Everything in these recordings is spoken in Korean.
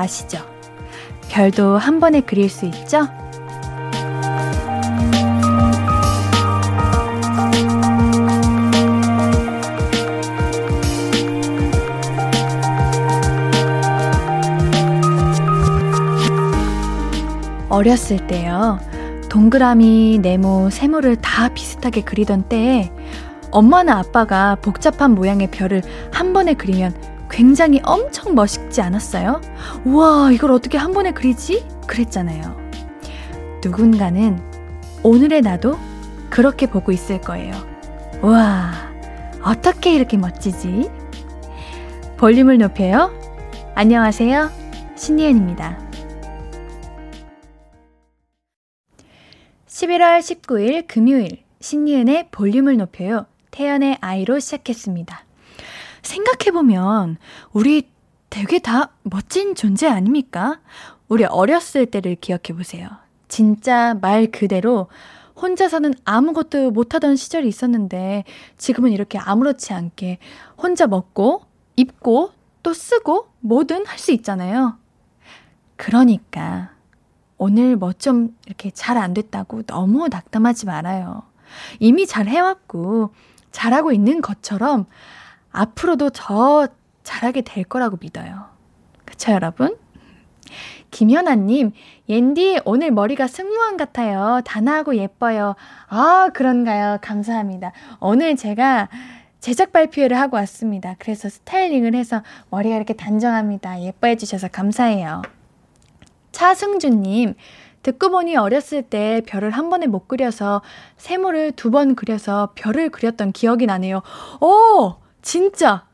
아시죠? 별도 한 번에 그릴 수 있죠? 어렸을 때요. 동그라미, 네모, 세모를 다 비슷하게 그리던 때에 엄마나 아빠가 복잡한 모양의 별을 한 번에 그리면 굉장히 엄청 멋있지 않았어요? 우와, 이걸 어떻게 한 번에 그리지? 그랬잖아요. 누군가는 오늘의 나도 그렇게 보고 있을 거예요. 우와, 어떻게 이렇게 멋지지? 볼륨을 높여요. 안녕하세요. 신예은입니다. 11월 19일 금요일 신예은의 볼륨을 높여요. 태연의 아이로 시작했습니다. 생각해보면 우리 되게 다 멋진 존재 아닙니까? 우리 어렸을 때를 기억해 보세요. 진짜 말 그대로 혼자서는 아무것도 못하던 시절이 있었는데 지금은 이렇게 아무렇지 않게 혼자 먹고 입고 또 쓰고 뭐든 할 수 있잖아요. 그러니까 오늘 뭐 좀 이렇게 잘 안 됐다고 너무 낙담하지 말아요. 이미 잘 해왔고 잘하고 있는 것처럼 앞으로도 더 잘하게 될 거라고 믿어요. 그쵸, 여러분? 김현아님, 옌디, 오늘 머리가 승무원 같아요. 단아하고 예뻐요. 아, 그런가요? 감사합니다. 오늘 제가 제작 발표를 하고 왔습니다. 그래서 스타일링을 해서 머리가 이렇게 단정합니다. 예뻐해 주셔서 감사해요. 차승주님, 듣고 보니 어렸을 때 별을 한 번에 못 그려서 세모를 두 번 그려서 별을 그렸던 기억이 나네요. 오! 진짜!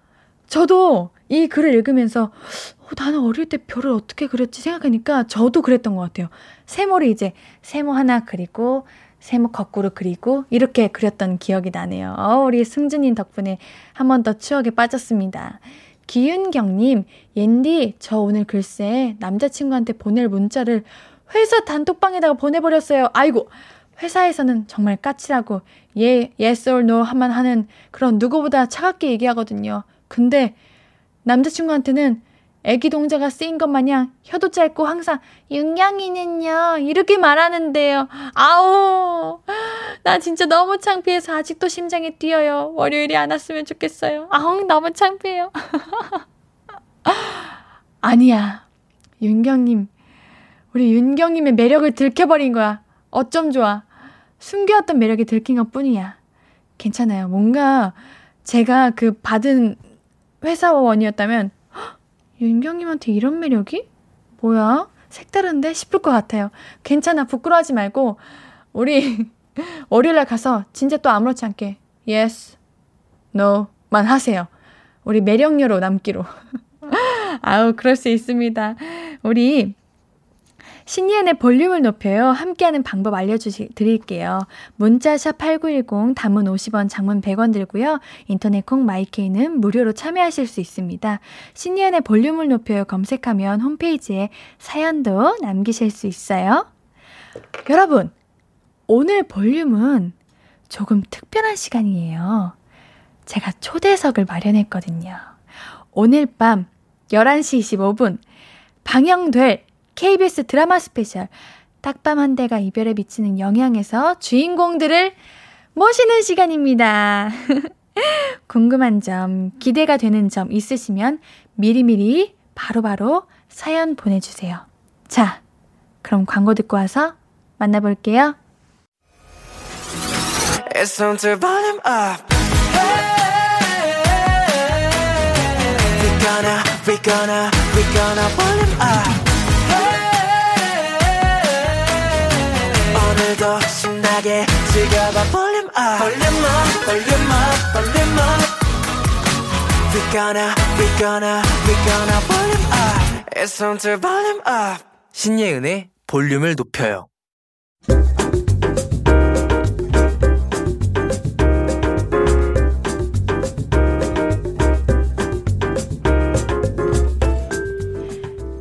저도 이 글을 읽으면서 어, 나는 어릴 때 별을 어떻게 그렸지 생각하니까 저도 그랬던 것 같아요. 세모를 이제 세모 하나 그리고 세모 거꾸로 그리고 이렇게 그렸던 기억이 나네요. 어, 우리 승준님 덕분에 한 번 더 추억에 빠졌습니다. 기윤경님, 옌디, 저 오늘 글쎄 남자친구한테 보낼 문자를 회사 단톡방에다가 보내버렸어요. 아이고, 회사에서는 정말 까칠하고 예, yes or no 하만 하는 그런 누구보다 차갑게 얘기하거든요. 근데 남자친구한테는 애기 동자가 쓰인 것 마냥 혀도 짧고 항상 윤경이는요 이렇게 말하는데요. 아우 나 진짜 너무 창피해서 아직도 심장이 뛰어요. 월요일이 안 왔으면 좋겠어요. 아우 너무 창피해요. 아니야 윤경님 우리 윤경님의 매력을 들켜버린 거야. 어쩜 좋아. 숨겨왔던 매력이 들킨 것 뿐이야. 괜찮아요. 뭔가 제가 그 받은 회사원이었다면 윤경님한테 이런 매력이? 뭐야? 색다른데? 싶을 것 같아요. 괜찮아. 부끄러워하지 말고 우리 월요일날 가서 진짜 또 아무렇지 않게 yes, no만 하세요. 우리 매력녀로 남기로. 아우, 그럴 수 있습니다. 우리 신예은의 볼륨을 높여요. 함께하는 방법 알려드릴게요. 문자샵 8910 단문 50원 장문 100원 들고요. 인터넷 콩 마이케이는 무료로 참여하실 수 있습니다. 신예은의 볼륨을 높여요 검색하면 홈페이지에 사연도 남기실 수 있어요. 여러분, 오늘 볼륨은 조금 특별한 시간이에요. 제가 초대석을 마련했거든요. 오늘 밤 11시 25분 방영될 KBS 드라마 스페셜 딱밤 한 대가 이별에 미치는 영향에서 주인공들을 모시는 시간입니다. 궁금한 점, 기대가 되는 점 있으시면 미리미리 바로바로 바로 사연 보내주세요. 자, 그럼 광고 듣고 와서 만나볼게요. We gonna, we gonna, we gonna 오늘도 신나게 즐겨봐. volume up volume up volume up volume up We gonna we gonna we gonna volume up It's on to volume up. 신예은의 볼륨을 높여요.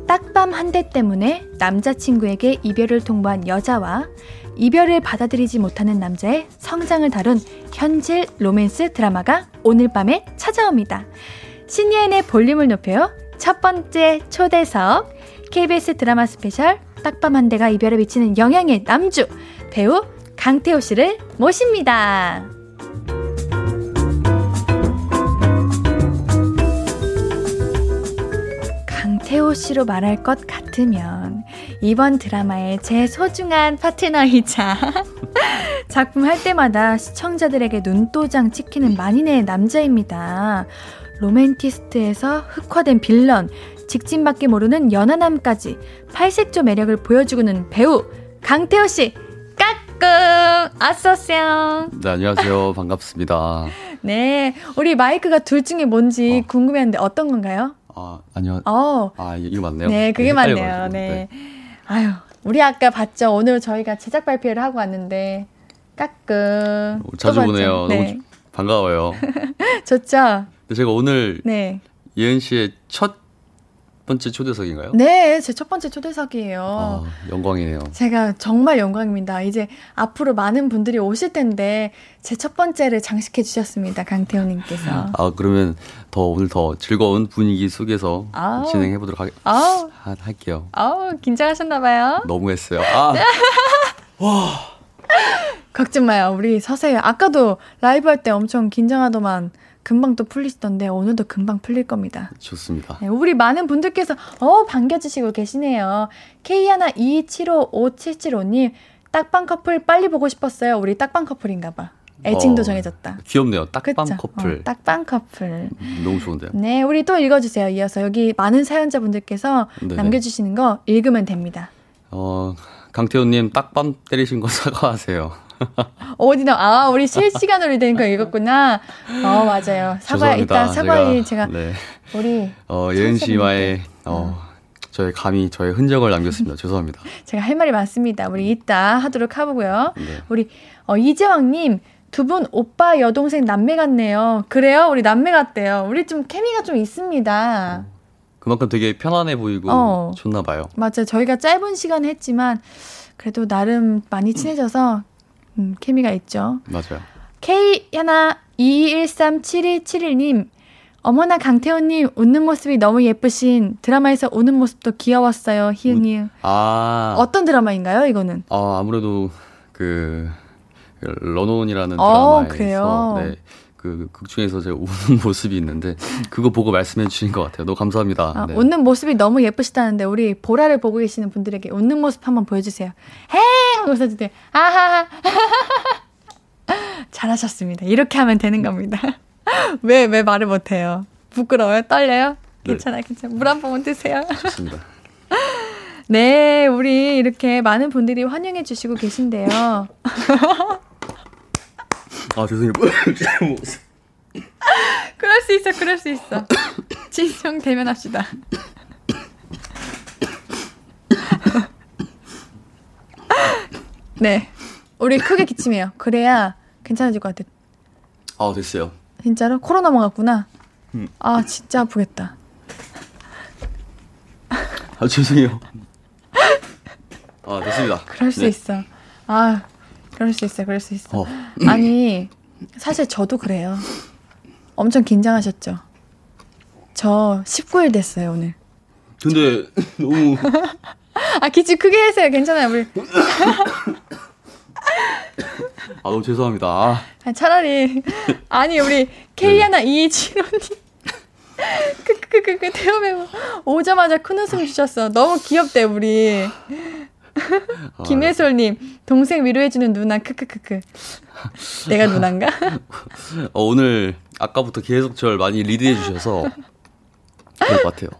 딱밤 한 대 때문에 남자친구에게 이별을 통보한 여자와 이별을 받아들이지 못하는 남자의 성장을 다룬 현실 로맨스 드라마가 오늘 밤에 찾아옵니다. 신예은의 볼륨을 높여요. 첫 번째 초대석 KBS 드라마 스페셜 딱밤 한 대가 이별에 미치는 영향의 남주 배우 강태호 씨를 모십니다. 강태호 씨로 말할 것 같으면 이번 드라마의 제 소중한 파트너이자 작품 할 때마다 시청자들에게 눈도장 찍히는 만인의 남자입니다. 로맨티스트에서 흑화된 빌런, 직진밖에 모르는 연하남까지 팔색조 매력을 보여주고는 배우 강태호 씨 까꿍 어서오세요. 네 안녕하세요 반갑습니다. 네 우리 마이크가 둘 중에 뭔지 어. 궁금했는데 어떤 건가요? 아 아니요. 어. 아 이거 맞네요. 네 그게 맞네요. 네. 네. 아유 우리 아까 봤죠. 오늘 저희가 제작 발표를 하고 왔는데 까꿍. 자주 보네요. 네. 너무 반가워요. 좋죠. 제가 오늘 네. 예은 씨의 첫 번째 초대석인가요? 네, 제 첫 번째 초대석이에요. 아, 영광이네요. 제가 정말 영광입니다. 이제 앞으로 많은 분들이 오실 텐데 제 첫 번째를 장식해 주셨습니다. 강태호님께서. 아 그러면 더 오늘 더 즐거운 분위기 속에서 아우. 진행해 보도록 하, 아우. 하, 할게요. 아우 긴장하셨나봐요. 너무 했어요. 아. 와. 걱정 마요. 우리 서세요. 아까도 라이브 할 때 엄청 긴장하더만. 금방 또 풀리시던데 오늘도 금방 풀릴 겁니다. 좋습니다. 네, 우리 많은 분들께서 어 반겨주시고 계시네요. K 하나 2755775님 딱방 커플 빨리 보고 싶었어요. 우리 딱방 커플인가봐. 애칭도 어, 정해졌다. 귀엽네요. 딱방 그쵸? 커플. 어, 딱방 커플. 음, 너무 좋은데요. 네, 우리 또 읽어주세요. 이어서 여기 많은 사연자분들께서 네네. 남겨주시는 거 읽으면 됩니다. 어, 강태호님 딱밤 때리신 거 사과하세요. 어디나 아 우리 실시간으로 거 읽었구나. 어 맞아요. 사과 일단 사과를 제가, 제가 네. 우리 어 예은 씨와의 어 저의 감히 저의 흔적을 남겼습니다. 죄송합니다. 제가 할 말이 많습니다. 우리 이따 하도록 하고요. 네. 우리 어 이재왕님 두 분 오빠 여동생 남매 같네요. 그래요? 우리 남매 같대요. 우리 좀 케미가 좀 있습니다. 그만큼 되게 편안해 보이고 어. 좋나 봐요. 맞아요. 저희가 짧은 시간에 했지만 그래도 나름 많이 친해져서 음, 케미가 있죠. 맞아요. K 하나 22137271님 어머나 강태호님 웃는 모습이 너무 예쁘신 드라마에서 우는 모습도 귀여웠어요. 히응히응. 아 어떤 드라마인가요? 이거는? 아 아무래도 그 런온이라는 어, 드라마에서 네, 그 극 중에서 제가 우는 모습이 있는데 그거 보고 말씀해 주신 것 같아요. 너무 감사합니다. 아, 네. 웃는 모습이 너무 예쁘시다는데 우리 보라를 보고 계시는 분들에게 웃는 모습 한번 보여주세요. 헤 하고 써주세요. 아하하 잘하셨습니다. 이렇게 하면 되는 겁니다. 왜 왜 말을 못해요? 부끄러워요? 떨려요? 네. 괜찮아, 괜찮아. 물 한번 드세요. 좋습니다. 네, 우리 이렇게 많은 분들이 환영해 주시고 계신데요. 아 죄송해요. 그럴 수 있어, 그럴 수 있어. 진정 대면합시다. 네, 우리 크게 기침해요. 그래야 괜찮아질 것 같아. 아 됐어요. 진짜로 코로 넘어갔구나. 음. 아 진짜 아프겠다. 아 죄송해요. 아 됐습니다. 그럴 수 네. 있어. 아 그럴 수 있어, 그럴 수 있어. 어. 아니, 사실 저도 그래요. 엄청 긴장하셨죠? 저 19일 됐어요, 오늘. 근데 너무. 아, 기침 크게 했어요. 괜찮아요, 우리. 아, 너무 죄송합니다. 아, 차라리. 아니, 우리 네. 227호님. 크크크크 태우면 오자마자 큰 웃음 주셨어. 너무 귀엽대, 우리. 아, 김혜솔님, 동생 위로해주는 누나, 크크크크. 내가 누나인가? 어, 오늘 아까부터 계속 저를 많이 리드해주셔서 그럴 것 같아요.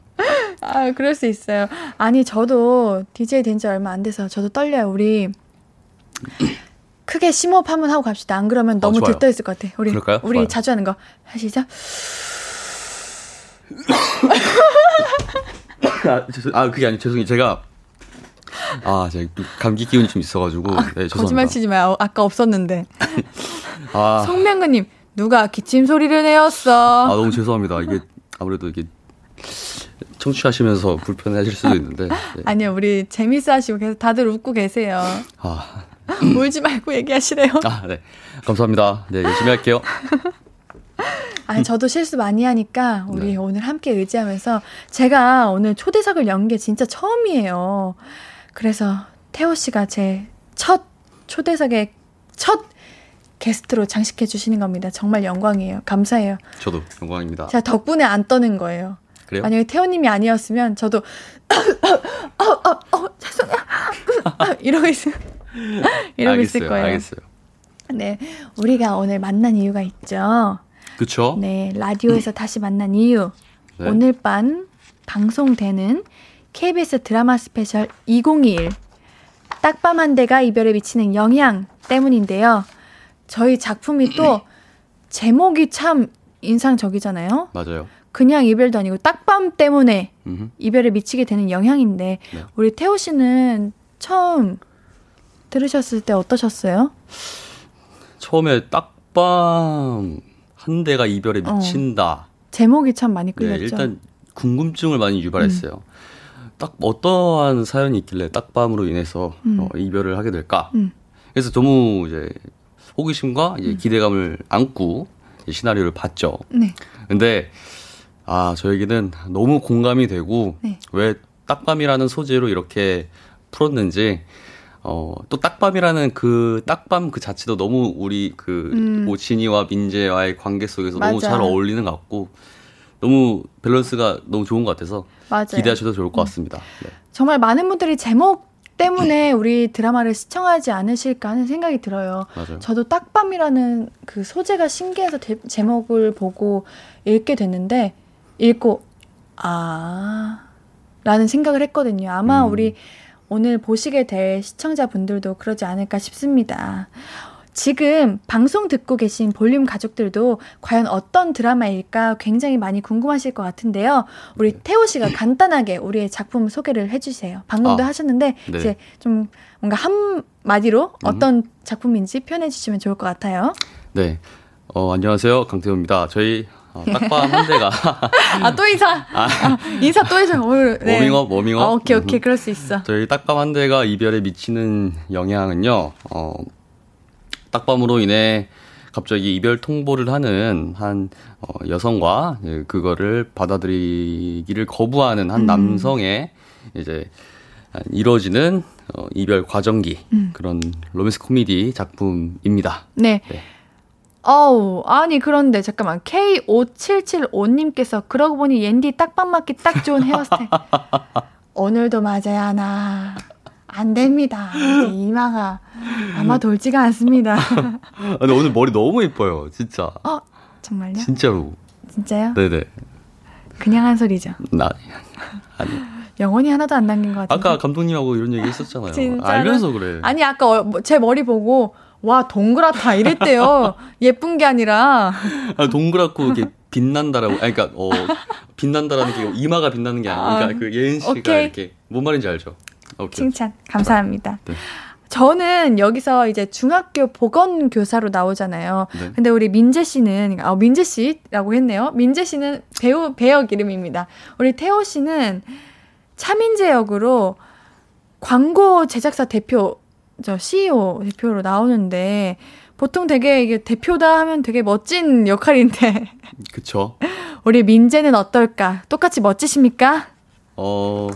아, 그럴 수 있어요. 아니, 저도 DJ 된 지 얼마 안 돼서 저도 떨려요. 우리 크게 심호흡 한번 하고 갑시다. 안 그러면 너무 어, 들떠 있을 것 같아. 우리 그럴까요? 우리 좋아요. 자주 하는 거 하시죠. 아, 죄송, 아 그게 아니 죄송해요. 제가 아, 제가 감기 기운이 좀 있어가지고. 아, 네, 거짓말 치지 마요. 아까 없었는데. 아. 성명근님, 누가 기침 소리를 내었어? 아, 너무 죄송합니다. 이게 아무래도 이게 청취하시면서 불편해하실 수도 있는데. 네. 아니요, 우리 재밌어 하시고 계속 다들 웃고 계세요. 아. 울지 말고 얘기하시래요. 아, 네. 감사합니다. 네, 열심히 할게요. 아, 저도 실수 많이 하니까 우리 네. 오늘 함께 의지하면서 제가 오늘 초대석을 연 게 진짜 처음이에요. 그래서 태호 씨가 제 첫 초대석의 첫 게스트로 장식해 주시는 겁니다. 정말 영광이에요. 감사해요. 저도 영광입니다. 제가 덕분에 안 떠는 거예요. 그래요? 만약에 태호님이 아니었으면 저도 어, 어, 어, 죄송해요. 이러고 있을 이러고 알겠어요, 있을 거예요. 알겠어요. 네, 우리가 오늘 만난 이유가 있죠. 그렇죠. 네, 라디오에서 다시 만난 이유. 네. 오늘 밤 방송되는 KBS 드라마 스페셜 2021 딱밤 한 대가 이별에 미치는 영향 때문인데요. 저희 작품이 또 제목이 참 인상적이잖아요. 맞아요. 그냥 이별도 아니고 딱밤 때문에 음흠. 이별에 미치게 되는 영향인데 네. 우리 태호 씨는 처음 들으셨을 때 어떠셨어요? 처음에 딱밤 한 대가 이별에 어. 미친다. 어. 제목이 참 많이 끌렸죠. 네, 일단 궁금증을 많이 유발했어요. 음. 딱 어떠한 사연이 있길래 딱밤으로 인해서 음. 어, 이별을 하게 될까? 음. 그래서 너무 이제 호기심과 이제 음. 기대감을 안고 시나리오를 봤죠. 네. 근데 아 저에게는 너무 공감이 되고 네. 왜 딱밤이라는 소재로 이렇게 풀었는지 어, 또 딱밤이라는 그 딱밤 그 자체도 너무 우리 그 음. 오진이와 민재와의 관계 속에서 맞아. 너무 잘 어울리는 것 같고 너무 밸런스가 너무 좋은 것 같아서 맞아요. 기대하셔도 좋을 것 음. 같습니다. 네. 정말 많은 분들이 제목 때문에 우리 드라마를 시청하지 않으실까 하는 생각이 들어요. 맞아요. 저도 딱밤이라는 그 소재가 신기해서 대, 제목을 보고 읽게 됐는데 읽고 아 라는 생각을 했거든요. 아마 음. 우리 오늘 보시게 될 시청자분들도 그러지 않을까 싶습니다. 지금 방송 듣고 계신 볼륨 가족들도 과연 어떤 드라마일까 굉장히 많이 궁금하실 것 같은데요. 우리 네. 태호 씨가 간단하게 우리의 작품 소개를 해주세요. 방금도 아, 하셨는데 네. 이제 좀 뭔가 한 마디로 어떤 음. 작품인지 표현해 주시면 좋을 것 같아요. 네. 어, 안녕하세요. 강태호입니다. 저희 어, 딱밤 한 대가. 아, 또 인사. 아, 아, 인사 또 해줘. 오늘. 네. 워밍업, 워밍업. 아, 오케이, 오케이. 그럴 수 있어. 저희 딱밤 한 대가 이별에 미치는 영향은요, 어, 딱밤으로 인해 갑자기 이별 통보를 하는 한 어, 여성과 그거를 받아들이기를 거부하는 한 음. 남성의 이제 이루어지는 어, 이별 과정기 음. 그런 로맨스 코미디 작품입니다. 네. 네. 어우, 아니, 그런데 잠깐만. K5775님께서 그러고 보니 옌디 딱밤 맞기 딱 좋은 헤어스타일. 오늘도 맞아야 하나. 안 됩니다. 이마가 아마 돌지가 않습니다. 근데 오늘 머리 너무 예뻐요, 진짜. 어, 정말요? 진짜로. 진짜요? 네네. 그냥 한 소리죠. 나, 아니. 영혼이 하나도 안 남긴 것 같아요. 아까 감독님하고 이런 얘기 했었잖아요. 알면서 그래. 아니, 아까 어, 제 머리 보고, 와, 동그랗다 이랬대요. 예쁜 게 아니라. 아, 동그랗고 이렇게 빛난다라고. 아니, 그러니까, 어, 빛난다라는 게 이마가 빛나는 게 아니라, 그러니까 그 예은 씨가 오케이. 이렇게, 뭔 말인지 알죠? 오케이. 칭찬. 감사합니다. 네. 저는 여기서 이제 중학교 보건 교사로 나오잖아요. 네. 근데 우리 민재 씨는 아 민재 씨라고 했네요. 민재 씨는 배우 배역 이름입니다. 우리 태호 씨는 차민재 역으로 광고 제작사 대표 저 CEO 대표로 나오는데 보통 되게 이게 대표다 하면 되게 멋진 역할인데. 그쵸. 우리 민재는 어떨까? 똑같이 멋지십니까? 어,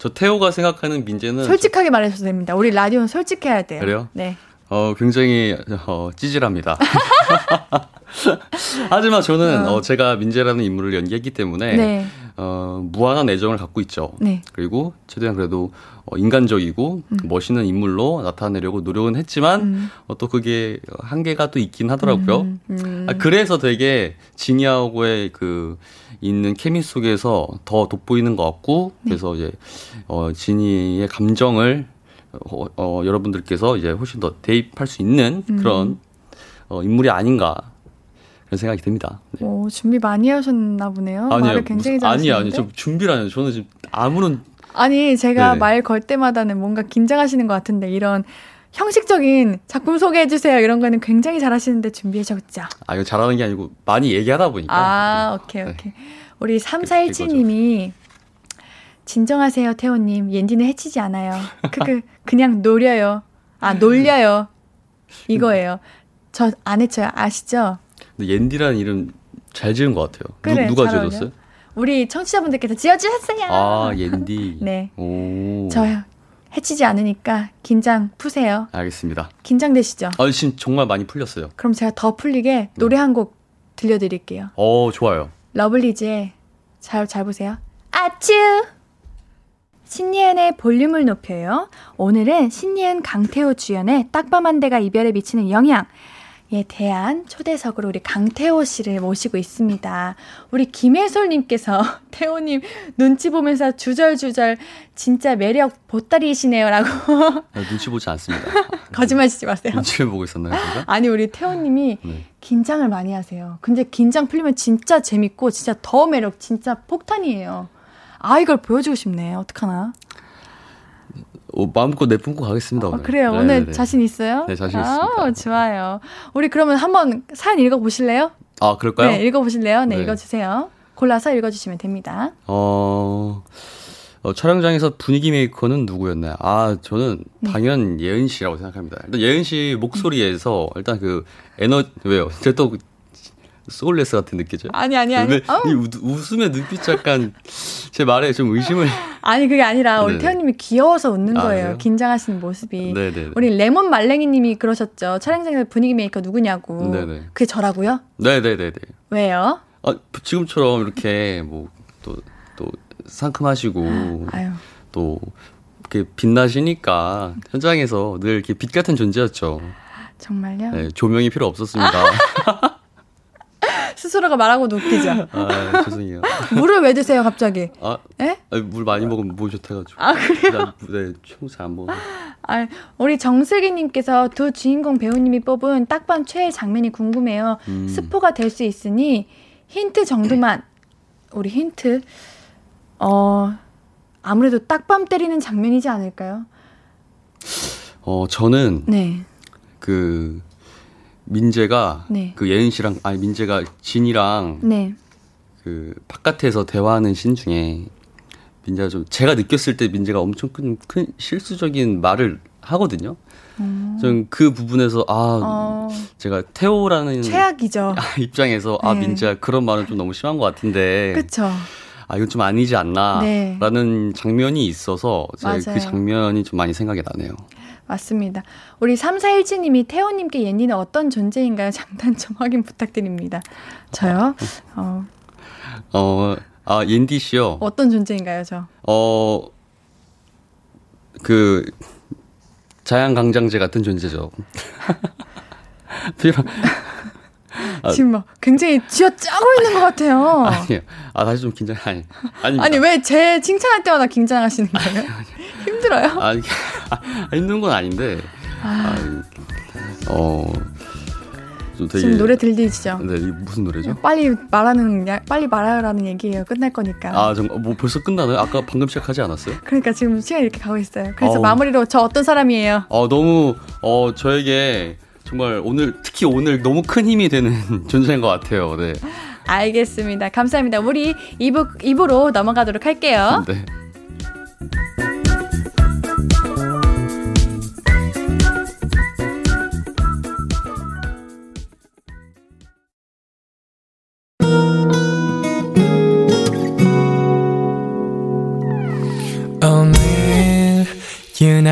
저 태호가 생각하는 민재는. 솔직하게 저... 말해주셔도 됩니다. 우리 라디오는 솔직해야 돼요. 그래요? 네. 어, 굉장히, 어, 찌질합니다. 하지만 저는, 어. 어, 제가 민재라는 인물을 연기했기 때문에, 네. 어, 무한한 애정을 갖고 있죠. 네. 그리고 최대한 그래도 어, 인간적이고 음. 멋있는 인물로 나타내려고 노력은 했지만 음. 어, 또 그게 한계가 또 있긴 하더라고요. 음. 음. 아, 그래서 되게 지니하고의 그 있는 케미 속에서 더 돋보이는 것 같고 네. 그래서 이제 어, 지니의 감정을 어, 어, 여러분들께서 이제 훨씬 더 대입할 수 있는 음. 그런 어, 인물이 아닌가 그런 생각이 듭니다. 네. 오, 준비 많이 하셨나 보네요. 아니요, 말을 굉장히 잘하시는데. 아니, 아니, 저 해요. 저는 지금 아무런 아니, 제가 말 걸 때마다는 뭔가 긴장하시는 것 같은데 이런 형식적인 작품 소개해 주세요. 이런 거는 굉장히 잘하시는데 준비해 셨죠 아, 이거 잘하는 게 아니고 많이 얘기하다 보니까. 아, 네. 오케이, 오케이. 우리 3417님이 진정하세요, 태호님. 옌디는 해치지 않아요. 크크, 그냥 노려요. 아, 놀려요. 이거예요. 저 안 해쳐요. 아시죠? 근데 옌디라는 이름 잘 지은 것 같아요. 그래, 누, 가 지어줬어요? 우리 청취자분들께서 지어주셨어요. 아, 옌디. 네. 오. 저요. 해치지 않으니까 긴장 푸세요. 알겠습니다. 긴장되시죠? 아, 지금 정말 많이 풀렸어요. 그럼 제가 더 풀리게 노래 한 곡 들려드릴게요. 어, 좋아요. 러블리즈의 잘, 잘 보세요. 아츄! 신예은의 볼륨을 높여요. 오늘은 신예은 강태호 주연의 딱밤 한 대가 이별에 미치는 영향. 에 대한 초대석으로 우리 강태호 씨를 모시고 있습니다. 우리 김혜솔님께서 태호님 눈치 보면서 주절주절 진짜 매력 보따리시네요라고. 아, 눈치 보지 않습니다. 거짓말 치지 마세요. 눈치를 보고 있었나요, 제가? 아니 우리 태호님이 네. 긴장을 많이 하세요. 근데 긴장 풀리면 진짜 재밌고 진짜 더 매력 진짜 폭탄이에요. 아 이걸 보여주고 싶네. 어떡하나? 어, 마음껏 내뿜고 가겠습니다. 오늘. 어, 그래요. 네, 오늘 네, 네. 자신 있어요? 네, 자신 있습니다. 아, 좋아요. 우리 그러면 한번 사연 읽어보실래요? 아, 그럴까요? 네, 읽어보실래요? 네, 네. 읽어주세요. 골라서 읽어주시면 됩니다. 어, 어, 촬영장에서 분위기 메이커는 누구였나요? 아, 저는 네. 당연 예은 씨라고 생각합니다. 일단 예은 씨 목소리에서 일단 그 에너, 왜요? 제가 또 soulless 같은 느껴져 아니 아니 아니. 어. 이 웃음의 눈빛 약간 제 말에 좀 의심을. 아니 그게 아니라 우리 태호님이 귀여워서 웃는 아, 거예요. 아, 긴장하시는 모습이. 네네. 우리 레몬 말랭이님이 그러셨죠. 촬영장에서 분위기 메이커 누구냐고. 네네. 그게 저라고요? 네네네네. 왜요? 아 지금처럼 이렇게 뭐 또 또 상큼하시고 아유. 또 이렇게 빛나시니까 현장에서 늘 이렇게 빛 같은 존재였죠. 정말요? 네, 조명이 필요 없었습니다. 스스로가 말하고도 웃기죠. 아, 죄송해요. 물을 왜 드세요, 갑자기? 아, 예? 아니, 물 많이 먹으면 몸 좋다가지고. 아, 그래요? 네, 평소에 안 먹어. 아, 우리 정슬기님께서 두 주인공 배우님이 뽑은 딱밤 최애 장면이 궁금해요. 음. 스포가 될 수 있으니 힌트 정도만. 우리 힌트. 어, 아무래도 딱밤 때리는 장면이지 않을까요? 어, 저는. 네. 그, 민재가 네. 그 예은 씨랑 아니 민재가 진이랑 네. 그 바깥에서 대화하는 신 중에 민재가 좀 제가 느꼈을 때 민재가 엄청 큰, 큰 실수적인 말을 하거든요. 음. 전그 부분에서 아 어. 제가 태호라는 최악이죠. 입장에서 아, 네. 아 민재가 그런 말은 좀 너무 심한 것 같은데. 그렇죠. 아 이건 좀 아니지 않나라는 네. 장면이 있어서 제가 그 장면이 좀 많이 생각이 나네요. 맞습니다. 우리 3417님이 태호님께 옌디는 어떤 존재인가요? 장단점 확인 부탁드립니다. 저요? 어. 어, 아, 옌디 씨요? 어떤 존재인가요, 저? 어, 그, 자양강장제 같은 존재죠. 아, 지금 막 굉장히 쥐어짜고 있는 것 같아요. 아니요. 아, 다시 좀 긴장, 아니. 아니, 아니, 왜 제 칭찬할 때마다 긴장하시는 거예요? 아니, 아니. 힘들어요? 아, 힘든 건 아닌데. 아. 아, 어. 되게, 지금 노래 들리시죠? 네, 무슨 노래죠? 빨리 말하는 빨리 말하라는 얘기예요. 끝날 거니까. 아, 정뭐 벌써 끝나나요? 아까 방금 시작하지 않았어요? 그러니까 지금 시간 이렇게 가고 있어요. 그래서 어, 마무리로 저 어떤 사람이에요? 어, 너무 어 저에게 정말 오늘 특히 오늘 너무 큰 힘이 되는 존재인 것 같아요. 네. 알겠습니다. 감사합니다. 우리 2부 2부로 넘어가도록 할게요. 네.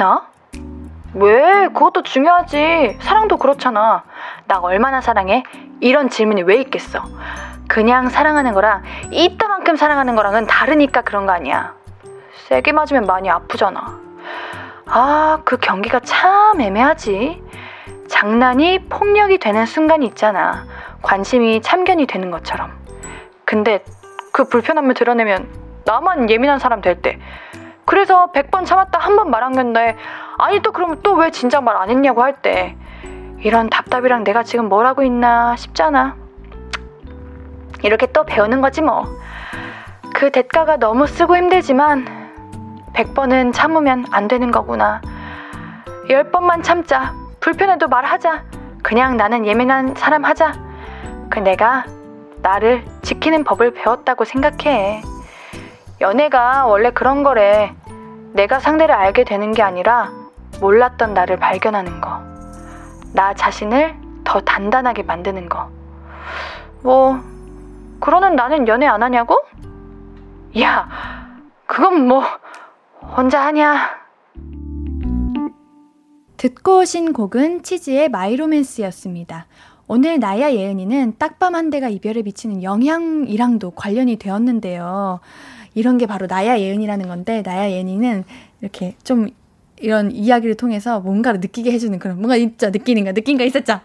맵나? 왜? 그것도 중요하지. 사랑도 그렇잖아. 나 얼마나 사랑해? 이런 질문이 왜 있겠어? 그냥 사랑하는 거랑 이따만큼 사랑하는 거랑은 다르니까 그런 거 아니야. 세게 맞으면 많이 아프잖아. 아, 그 경기가 참 애매하지. 장난이 폭력이 되는 순간이 있잖아. 관심이 참견이 되는 것처럼. 근데 그 불편함을 드러내면 나만 예민한 사람 될 때. 그래서 100번 참았다 한 번 말한 건데, 아니 또 그러면 또 왜 진작 말 안 했냐고 할 때. 이런 답답이랑 내가 지금 뭘 하고 있나 싶잖아. 이렇게 또 배우는 거지 뭐. 그 대가가 너무 쓰고 힘들지만 100번은 참으면 안 되는 거구나. 10번만 참자. 불편해도 말하자. 그냥 나는 예민한 사람 하자. 그 내가 나를 지키는 법을 배웠다고 생각해. 연애가 원래 그런 거래. 내가 상대를 알게 되는 게 아니라 몰랐던 나를 발견하는 거. 나 자신을 더 단단하게 만드는 거. 뭐, 그러는 나는 연애 안 하냐고? 야, 그건 뭐, 혼자 하냐? 듣고 오신 곡은 치즈의 마이로맨스였습니다. 오늘 나야 예은이는 딱밤 한 대가 이별에 미치는 영향이랑도 관련이 되었는데요. 이런 게 바로 나야 예은이라는 건데, 나야 예은이는 이렇게 좀 이런 이야기를 통해서 뭔가를 느끼게 해주는 그런, 뭔가 있죠? 느끼는 거, 느낀 거 있었죠?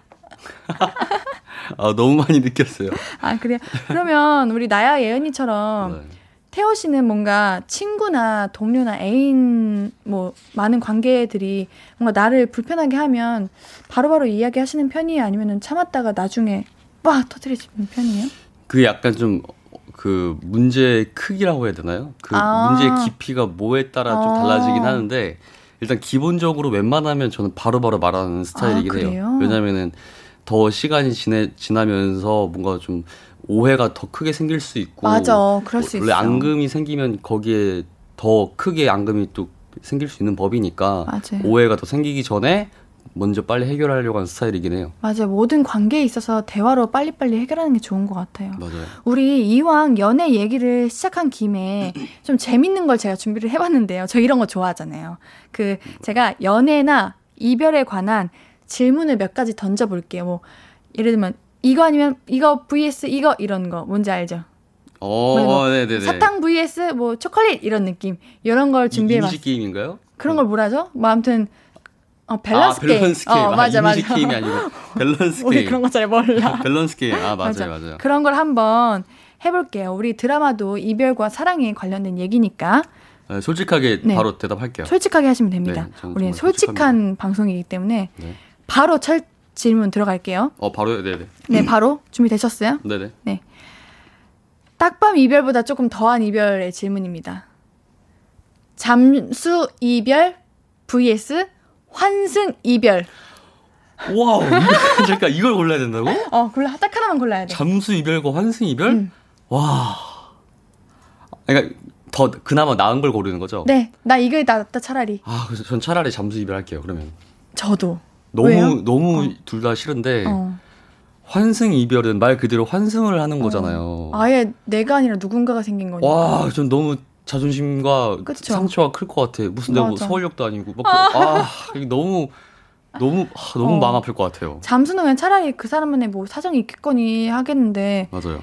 아, 너무 많이 느꼈어요. 아, 그래요? 그러면 우리 나야 예은이처럼 네. 태호 씨는 뭔가 친구나 동료나 애인 뭐 많은 관계들이 뭔가 나를 불편하게 하면 바로바로 바로 이야기하시는 편이에요? 아니면은 참았다가 나중에 빡 터뜨리시는 편이에요? 그 약간 좀 그 문제의 크기라고 해야 되나요? 그 아. 문제의 깊이가 뭐에 따라 좀 아. 달라지긴 하는데 일단 기본적으로 웬만하면 저는 바로바로 바로 말하는 스타일이긴 아, 해요. 왜냐면은 더 시간이 지내, 지나면서 뭔가 좀 오해가 더 크게 생길 수 있고 맞아 그럴 수 원래 있어 앙금이 생기면 거기에 더 크게 앙금이 또 생길 수 있는 법이니까 맞아 오해가 더 생기기 전에 먼저 빨리 해결하려고 하는 스타일이긴 해요. 맞아요. 모든 관계에 있어서 대화로 빨리빨리 해결하는 게 좋은 것 같아요. 맞아요. 우리 이왕 연애 얘기를 시작한 김에 좀 재밌는 걸 제가 준비를 해봤는데요. 저 이런 거 좋아하잖아요. 그 제가 연애나 이별에 관한 질문을 몇 가지 던져볼게요. 뭐 예를 들면 이거 아니면 이거 vs 이거 이런 거 뭔지 알죠? 어, 뭐 네네네. 사탕 vs 뭐 초콜릿 이런 느낌 이런 걸 준비해봤어요. 이미지 게임인가요? 그런 걸 뭐라죠? 뭐 아무튼 어, 밸런스 아, 게임. 밸런스 게임. 어, 아, 맞아, 맞아. 게임이 아니고 밸런스 게임. 우리 그런 거 잘 몰라. 밸런스 게임. 아, 맞아요, 맞아. 맞아요. 그런 걸 한번 해볼게요. 우리 드라마도 이별과 사랑에 관련된 얘기니까. 네, 솔직하게 네. 바로 대답할게요. 솔직하게 하시면 됩니다. 네, 우리는 솔직한 솔직합니다. 방송이기 때문에 네. 바로 첫 질문 들어갈게요. 어, 바로요? 네네. 네, 바로 준비되셨어요? 네네. 네. 딱밤 이별보다 조금 더한 이별의 질문입니다. 잠수 이별 vs 환승 이별. wow, 잠깐 이걸 골라야 된다고? 어, 골라 딱 하나만 골라야 돼. 잠수 이별과 환승 이별? 음. 와. 그러니까 더 그나마 나은 걸 고르는 거죠? 네, 나 이게 낫다 차라리. 아, 그래서 전 차라리 잠수 이별 할게요. 그러면. 저도. 너무 왜요? 너무 어. 둘다 싫은데 어. 환승 이별은 말 그대로 환승을 하는 어. 거잖아요. 아예 내가 아니라 누군가가 생긴 거니까. 와, 전 너무 자존심과 그쵸? 상처가 클 것 같아. 무슨 내가 뭐 서울역도 아니고 막 아, 아 너무 너무 아, 너무 어. 마음 아플 것 같아요. 잠수는 그냥 차라리 그 사람만의 뭐 사정이 있겠거니 하겠는데. 맞아요.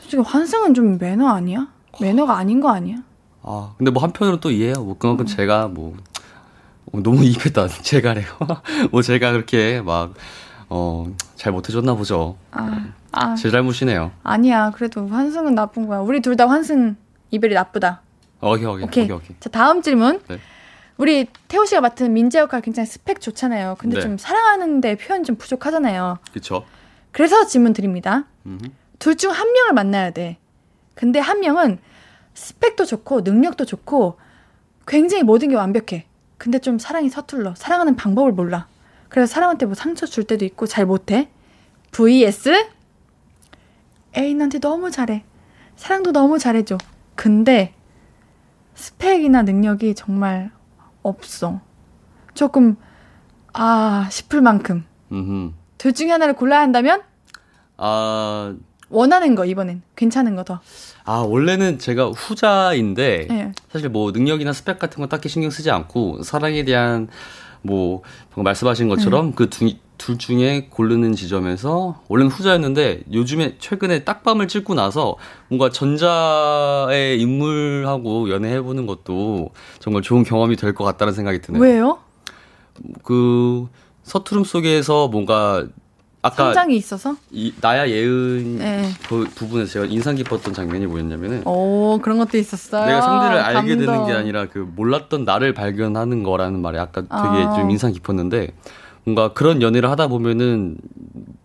솔직히 환승은 좀 매너 아니야? 매너가 아닌 거 아니야? 아 근데 뭐 한편으로 또 이해해요. 뭐 그만큼 음. 제가 뭐 어, 너무 입했다. 제가래요. 뭐 제가 그렇게 막, 어, 잘 못해줬나 보죠. 아, 아. 제 잘못이네요. 아니야. 그래도 환승은 나쁜 거야. 우리 둘 다 환승 이별이 나쁘다. 오케이, 오케이. 오케이, 오케이. 자, 다음 질문. 네. 우리 태호 씨가 맡은 민재 역할 굉장히 스펙 좋잖아요. 근데 네. 좀 사랑하는데 표현 좀 부족하잖아요. 그쵸. 그래서 질문 드립니다. 둘 중 한 명을 만나야 돼. 근데 한 명은 스펙도 좋고 능력도 좋고 굉장히 모든 게 완벽해. 근데 좀 사랑이 서툴러. 사랑하는 방법을 몰라. 그래서 사람한테 뭐 상처 줄 때도 있고 잘 못해. vs 애인한테 너무 잘해. 사랑도 너무 잘해줘. 근데 스펙이나 능력이 정말 없어. 조금 아 싶을 만큼. 둘 중에 하나를 골라야 한다면? 아 원하는 거 이번엔 괜찮은 거 더. 아 원래는 제가 후자인데 네. 사실 뭐 능력이나 스펙 같은 건 딱히 신경 쓰지 않고 사랑에 대한 뭐 방금 말씀하신 것처럼 네. 그 둘 중에 고르는 지점에서 원래는 후자였는데 요즘에 최근에 딱밤을 찍고 나서 뭔가 전자의 인물하고 연애해보는 것도 정말 좋은 경험이 될 것 같다는 생각이 드네요. 왜요? 그 서투름 속에서 뭔가 아까 성장이 있어서 이 나야 예은 네. 그 부분에서 제가 인상 깊었던 장면이 뭐였냐면은 오 그런 것도 있었어요. 내가 상대를 감동. 알게 되는 게 아니라 그 몰랐던 나를 발견하는 거라는 말이 아까 되게 아. 좀 인상 깊었는데 뭔가 그런 연애를 하다 보면은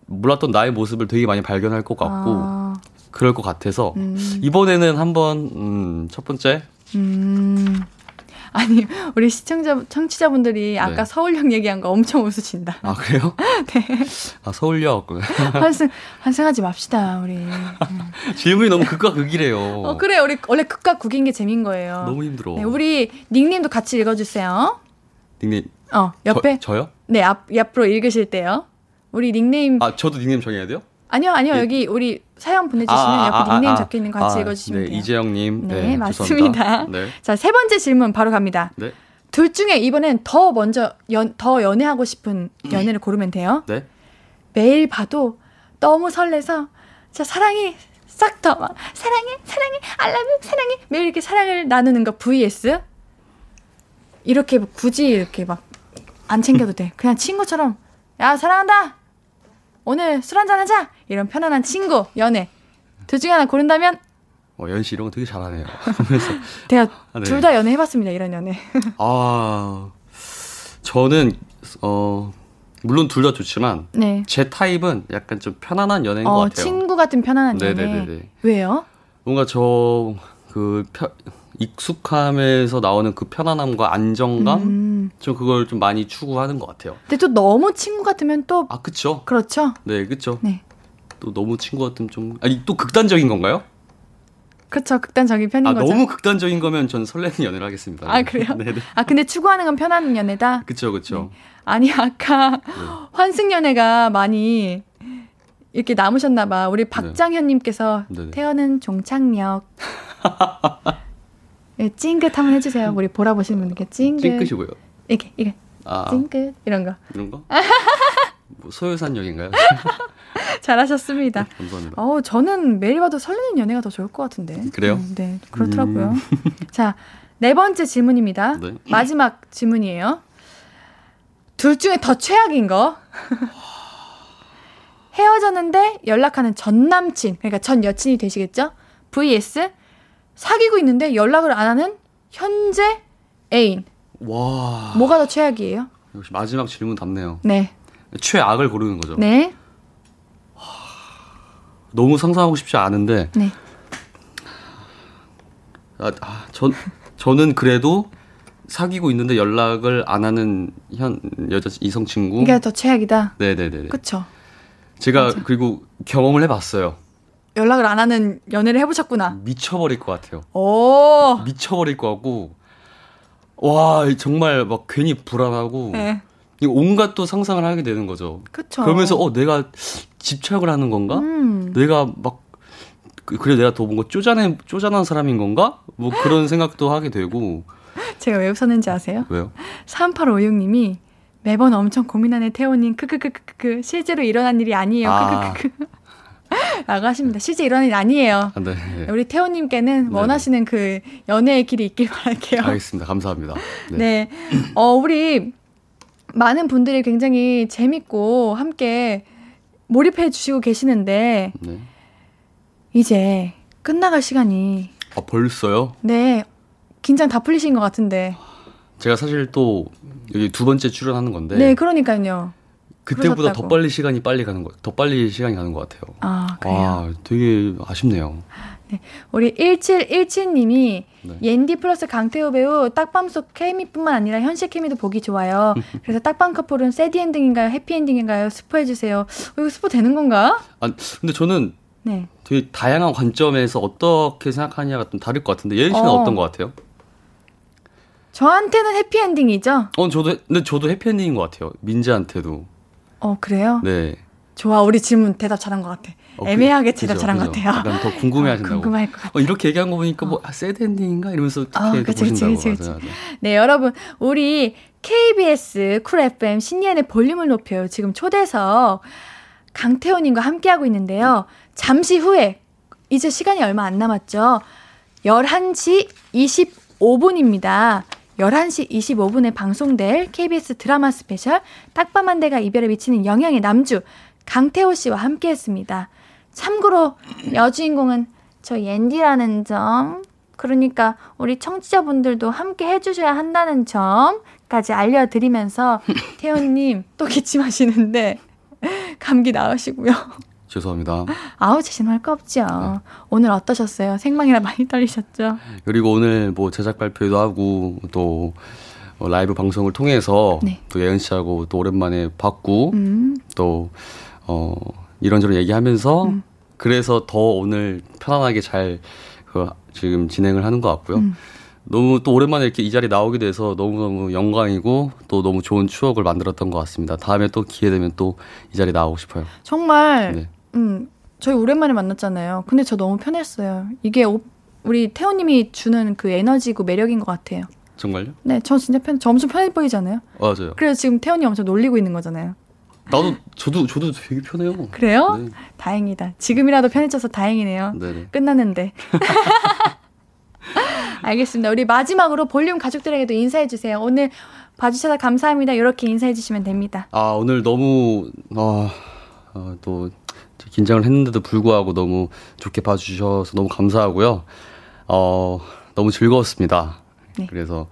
몰랐던 나의 모습을 되게 많이 발견할 것 같고 아. 그럴 것 같아서 음. 이번에는 한번 음, 첫 번째 음. 아니 우리 시청자 청취자분들이 아까 네. 서울역 얘기한 거 엄청 웃으신다. 아 그래요? 네. 아 서울역. 환승 환승하지 맙시다 우리. 질문이 너무 극과 극이래요. 어 그래 우리 원래 극과 극인 게 재민 거예요. 너무 힘들어. 네, 우리 닉님도 같이 읽어주세요. 닉님. 어 옆에. 저, 요 네, 앞 앞으로 읽으실 때요. 우리 닉네임. 아 저도 닉네임 정해야 돼요? 아니요, 아니요. 예. 여기 우리 사연 보내주시면 아, 아, 옆에 아, 닉네임 아, 적혀 있는 거 같이 아, 읽어주시면 네, 돼요. 이재영님. 네, 네 맞습니다. 네. 자, 세 번째 질문 바로 갑니다. 네. 둘 중에 이번엔 더 먼저 연, 더 연애하고 싶은 연애를 고르면 돼요. 네. 매일 봐도 너무 설레서 자 사랑이 싹 더 막 사랑해 사랑해 알라뷰 사랑해 매일 이렇게 사랑을 나누는 거 vs 이렇게 굳이 이렇게 막 안 챙겨도 돼. 그냥 친구처럼 야 사랑한다 오늘 술 한잔 하자! 이런 편안한 친구, 연애. 둘 중에 하나 고른다면? 어, 연씨 이런 거 되게 잘하네요. 제가 아, 네. 둘다 연애 해봤습니다, 이런 연애. 아, 저는, 어, 물론 둘 다 좋지만, 네. 제 타입은 약간 좀 편안한 연애인 어, 것 같아요. 친구 같은 편안한 연애. 네네네. 왜요? 뭔가 저, 그, 편, 익숙함에서 나오는 그 편안함과 안정감 음. 좀 그걸 좀 많이 추구하는 것 같아요. 근데 또 너무 친구 같으면 또 아 그쵸 그렇죠. 네 그쵸. 네. 또 너무 친구 같으면 좀 아니 또 극단적인 건가요? 그렇죠 극단적인 편인 아, 거죠. 너무 극단적인 거면 전 설레는 연애를 하겠습니다. 아 그래요? 네네. 아 근데 추구하는 건 편한 연애다. 그쵸 그쵸. 네. 아니 아까 네. 환승 연애가 많이 이렇게 남으셨나봐. 우리 네. 박장현님께서 네. 태어는 종착역. 예, 찡긋 한번 해주세요. 우리 보라 보시는 분들께 찡긋. 찡긋이 뭐요? 이게 이게 아, 찡긋 이런 거. 이런 거? 뭐 소요산 역인가요? 잘하셨습니다. 네, 감사합니다. 어, 저는 매일 봐도 설레는 연애가 더 좋을 것 같은데. 그래요? 음, 네, 그렇더라고요. 음. 자, 네 번째 질문입니다. 네. 마지막 질문이에요. 둘 중에 더 최악인 거. 헤어졌는데 연락하는 전 남친, 그러니까 전 여친이 되시겠죠? vs 사귀고 있는데 연락을 안 하는 현재 애인. 와. 뭐가 더 최악이에요? 역시 마지막 질문 답네요. 네. 최악을 고르는 거죠. 네. 너무 상상하고 싶지 않은데. 네. 아, 아, 전, 저는 그래도 사귀고 있는데 연락을 안 하는 현 여자 이성 친구. 이게 더 최악이다. 네네네. 그쵸. 제가 맞아. 그리고 경험을 해봤어요. 연락을 안 하는 연애를 해보셨구나. 미쳐버릴 것 같아요. 오. 미쳐버릴 것 같고, 와, 정말 막 괜히 불안하고, 네. 온갖 또 상상을 하게 되는 거죠. 그쵸. 그러면서, 어, 내가 집착을 하는 건가? 음. 내가 막, 그, 그래, 내가 더 뭔가 쪼잔해, 쪼잔한 사람인 건가? 뭐 그런 생각도 하게 되고. 제가 왜 웃었는지 아세요? 왜요? 3856님이 매번 엄청 고민하는 태호님, 크크크크크, 실제로 일어난 일이 아니에요. 아. 크크크크. 라고 하십니다. 실제 이런 일 아니에요. 아, 네. 우리 태호님께는 네. 원하시는 그 연애의 길이 있길 바랄게요. 알겠습니다. 감사합니다. 네. 네. 어, 우리 많은 분들이 굉장히 재밌고 함께 몰입해 주시고 계시는데, 네. 이제 끝나갈 시간이. 아, 벌써요? 네. 긴장 다 풀리신 것 같은데. 제가 사실 또 여기 두 번째 출연하는 건데. 네, 그러니까요. 그때보다 그러셨다고. 더 빨리 시간이 빨리 가는 거, 더 빨리 시간이 가는 것 같아요. 아, 그래요? 아, 되게 아쉽네요. 네. 우리 1717님이 네. 옌디 플러스 강태호 배우 딱밤 속 케미뿐만 아니라 현실 케미도 보기 좋아요. 그래서 딱밤 커플은 새디 엔딩인가요? 해피 엔딩인가요? 스포해 주세요. 어, 이거 스포 되는 건가? 아, 근데 저는 네. 되게 다양한 관점에서 어떻게 생각하냐가 좀 다를 것 같은데 예은 씨는 어. 어떤 것 같아요? 저한테는 해피 엔딩이죠. 어, 저도 근데 저도 해피 엔딩인 것 같아요. 민지한테도. 어, 그래요? 네. 좋아, 우리 질문 대답 잘한 것 같아. 어, 그, 애매하게 대답 잘한 것 같아요. 약간 더 궁금해 하신다고. 어, 궁금할 것 같아. 어, 이렇게 얘기한 거 보니까 뭐 아, 새드 엔딩인가 이러면서 어, 그치, 보신다고. 그치, 그치, 그치. 네, 여러분 우리 KBS 쿨 FM 신예은의 볼륨을 높여요. 지금 초대석 강태호님과 함께하고 있는데요. 잠시 후에 이제 시간이 얼마 안 남았죠. 11시 25분입니다. 11시 25분에 방송될 KBS 드라마 스페셜 딱밤 한 대가 이별에 미치는 영향의 남주 강태호 씨와 함께 했습니다. 참고로 여주인공은 저 옌디라는 점, 그러니까 우리 청취자분들도 함께 해주셔야 한다는 점까지 알려드리면서 태호님 또 기침하시는데 감기 나으시고요. 죄송합니다. 아우 자신할 거 없죠. 네. 오늘 어떠셨어요? 생방이라 많이 떨리셨죠? 그리고 오늘 뭐 제작 발표도 하고 또 라이브 방송을 통해서 네. 또 예은 씨하고 또 오랜만에 봤고 음. 또 어, 이런저런 얘기하면서 음. 그래서 더 오늘 편안하게 잘 그, 지금 진행을 하는 것 같고요. 음. 너무 또 오랜만에 이렇게 이 자리에 나오게 돼서 너무너무 영광이고 또 너무 좋은 추억을 만들었던 것 같습니다. 다음에 또 기회 되면 또 이 자리에 나오고 싶어요. 정말, 네. 음, 저희 오랜만에 만났잖아요. 근데 저 너무 편했어요. 이게 오, 우리 태호님이 주는 그 에너지고 매력인 것 같아요. 정말요? 네, 저 진짜 편, 저 엄청 편해 보이잖아요. 맞아요. 그래서 지금 태호님 엄청 놀리고 있는 거잖아요. 나도 저도 저도 되게 편해요. 그래요? 네. 다행이다. 지금이라도 편해져서 다행이네요. 네네. 끝났는데. 알겠습니다. 우리 마지막으로 볼륨 가족들에게도 인사해 주세요. 오늘 봐주셔서 감사합니다. 이렇게 인사해 주시면 됩니다. 아 오늘 너무 아, 아, 또 긴장을 했는데도 불구하고 너무 좋게 봐주셔서 너무 감사하고요. 어 너무 즐거웠습니다. 네. 그래서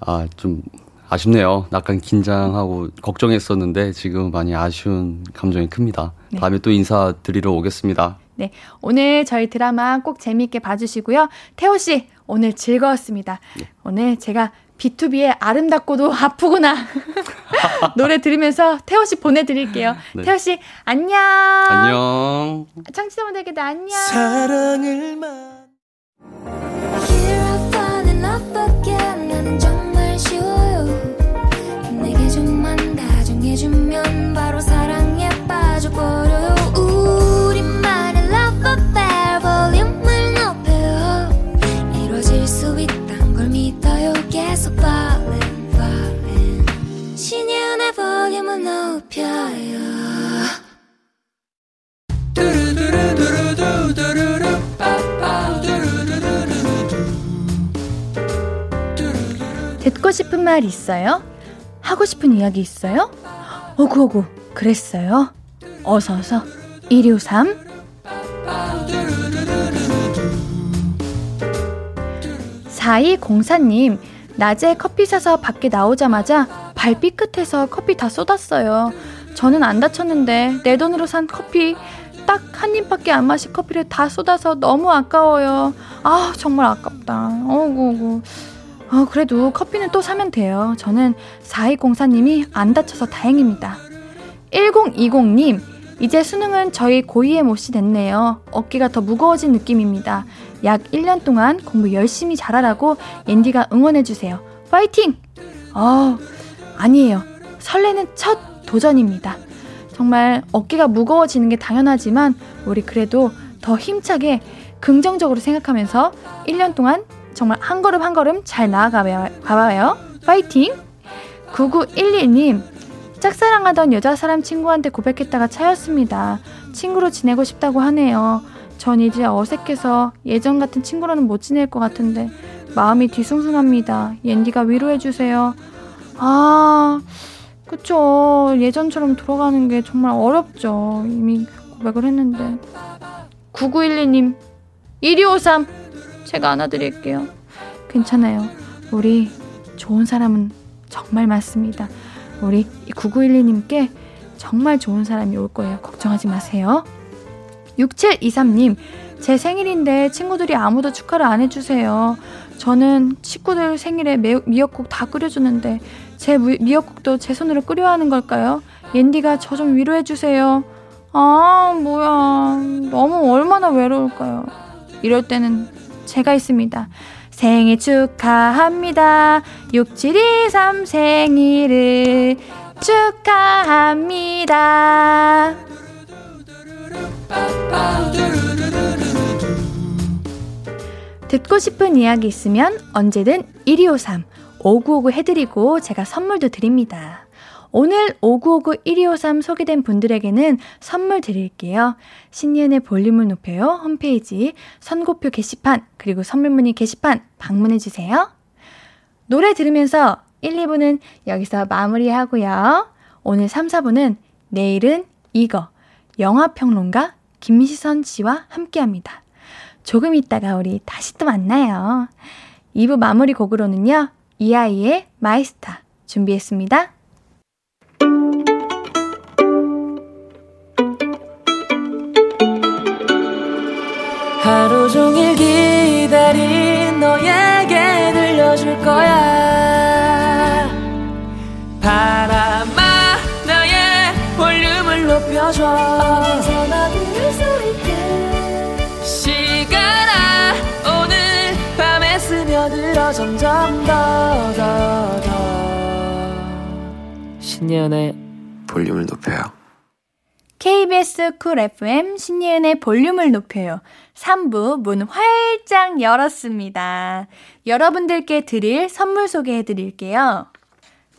아 좀 아쉽네요. 약간 긴장하고 걱정했었는데 지금 많이 아쉬운 감정이 큽니다. 네. 다음에 또 인사드리러 오겠습니다. 네. 오늘 저희 드라마 꼭 재미있게 봐주시고요. 태호 씨, 오늘 즐거웠습니다. 네. 오늘 제가 B2B의 아름답고도 아프구나 노래 들으면서 태호 씨 보내드릴게요. 네. 태호 씨, 안녕. 안녕. 청취자분들께도 안녕. 사랑을 만. 해주면 바로 사랑에 높여요 듣고 싶은 말 있어요? 하고 싶은 이야기 있어요? 오구오구 그랬어요? 어서서 1253 4204님 낮에 커피 사서 밖에 나오자마자 발 삐끗해서 커피 다 쏟았어요. 저는 안 다쳤는데 내 돈으로 산 커피 딱 한 입밖에 안 마신 커피를 다 쏟아서 너무 아까워요. 아 정말 아깝다. 어구 어구. 어, 그래도 커피는 또 사면 돼요. 저는 4204님이 안 다쳐서 다행입니다. 1020님, 이제 수능은 저희 고2의 못이 됐네요. 어깨가 더 무거워진 느낌입니다. 약 1년 동안 공부 열심히 잘하라고 앤디가 응원해주세요. 파이팅! 어, 아니에요. 설레는 첫 도전입니다. 정말 어깨가 무거워지는 게 당연하지만 우리 그래도 더 힘차게 긍정적으로 생각하면서 1년 동안 정말 한 걸음 한 걸음 잘 나아가봐요. 파이팅! 9911님, 짝사랑하던 여자 사람 친구한테 고백했다가 차였습니다. 친구로 지내고 싶다고 하네요. 전 이제 어색해서 예전 같은 친구로는 못 지낼 것 같은데 마음이 뒤숭숭합니다. 옌디가 위로해주세요. 아, 그쵸. 예전처럼 돌아가는 게 정말 어렵죠. 이미 고백을 했는데. 9912님, 1253! 제가 안아드릴게요. 괜찮아요. 우리 좋은 사람은 정말 많습니다. 우리 9912님께 정말 좋은 사람이 올 거예요. 걱정하지 마세요. 6723님, 제 생일인데 친구들이 아무도 축하를 안 해주세요. 저는 친구들 생일에 매, 미역국 다 끓여주는데 제 미역국도 제 손으로 끓여야 하는 걸까요? 옌디가 저 좀 위로해 주세요. 아, 뭐야. 너무 얼마나 외로울까요? 이럴 때는 제가 있습니다. 생일 축하합니다. 6723 생일을 축하합니다. 듣고 싶은 이야기 있으면 언제든 1253 5959 해드리고 제가 선물도 드립니다. 오늘 5959 1253 소개된 분들에게는 선물 드릴게요. 신예은의 볼륨을 높여요. 홈페이지 선곡표 게시판 그리고 선물 문의 게시판 방문해 주세요. 노래 들으면서 1, 2부는 여기서 마무리하고요. 오늘 3, 4부는 내일은 이거 영화평론가 김시선 씨와 함께합니다. 조금 있다가 우리 다시 또 만나요. 2부 마무리 곡으로는요. 이하이의 My Star 준비했습니다. 하루 종일 기다린 너에게 들려줄 거야 바람아 나의 볼륨을 높여줘 스며들어 점점 더 더 더 신예은의 볼륨을 높여요 KBS 쿨 FM 신예은의 볼륨을 높여요. 3부 문 활짝 열었습니다. 여러분들께 드릴 선물 소개해 드릴게요.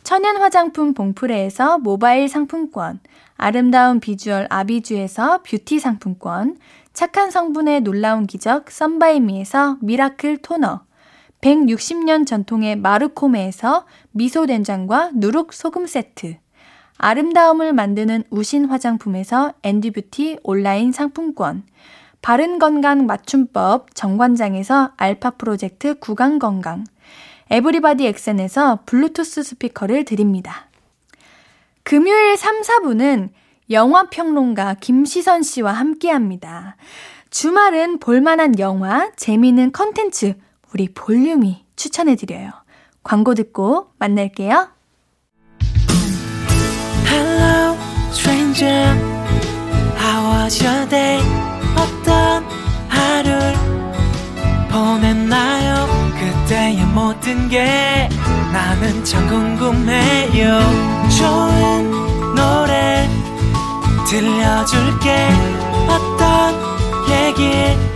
천연 화장품 봉프레에서 모바일 상품권, 아름다운 비주얼 아비주에서 뷰티 상품권, 착한 성분의 놀라운 기적 썬바이미에서 미라클 토너, 160년 전통의 마르코메에서 미소 된장과 누룩 소금 세트, 아름다움을 만드는 우신 화장품에서 앤디뷰티 온라인 상품권, 바른 건강 맞춤법 정관장에서 알파 프로젝트 구강 건강, 에브리바디 엑센에서 블루투스 스피커를 드립니다. 금요일 3, 4부는 영화평론가 김시선 씨와 함께 합니다. 주말은 볼만한 영화, 재미있는 컨텐츠, 우리 볼륨이 추천해드려요. 광고 듣고 만날게요. Hello, stranger. How was your day? 어떤 하루를 보냈나요? 그때의 모든 게 나는 참 궁금해요. 좋은 노래 들려줄게. 어떤 얘기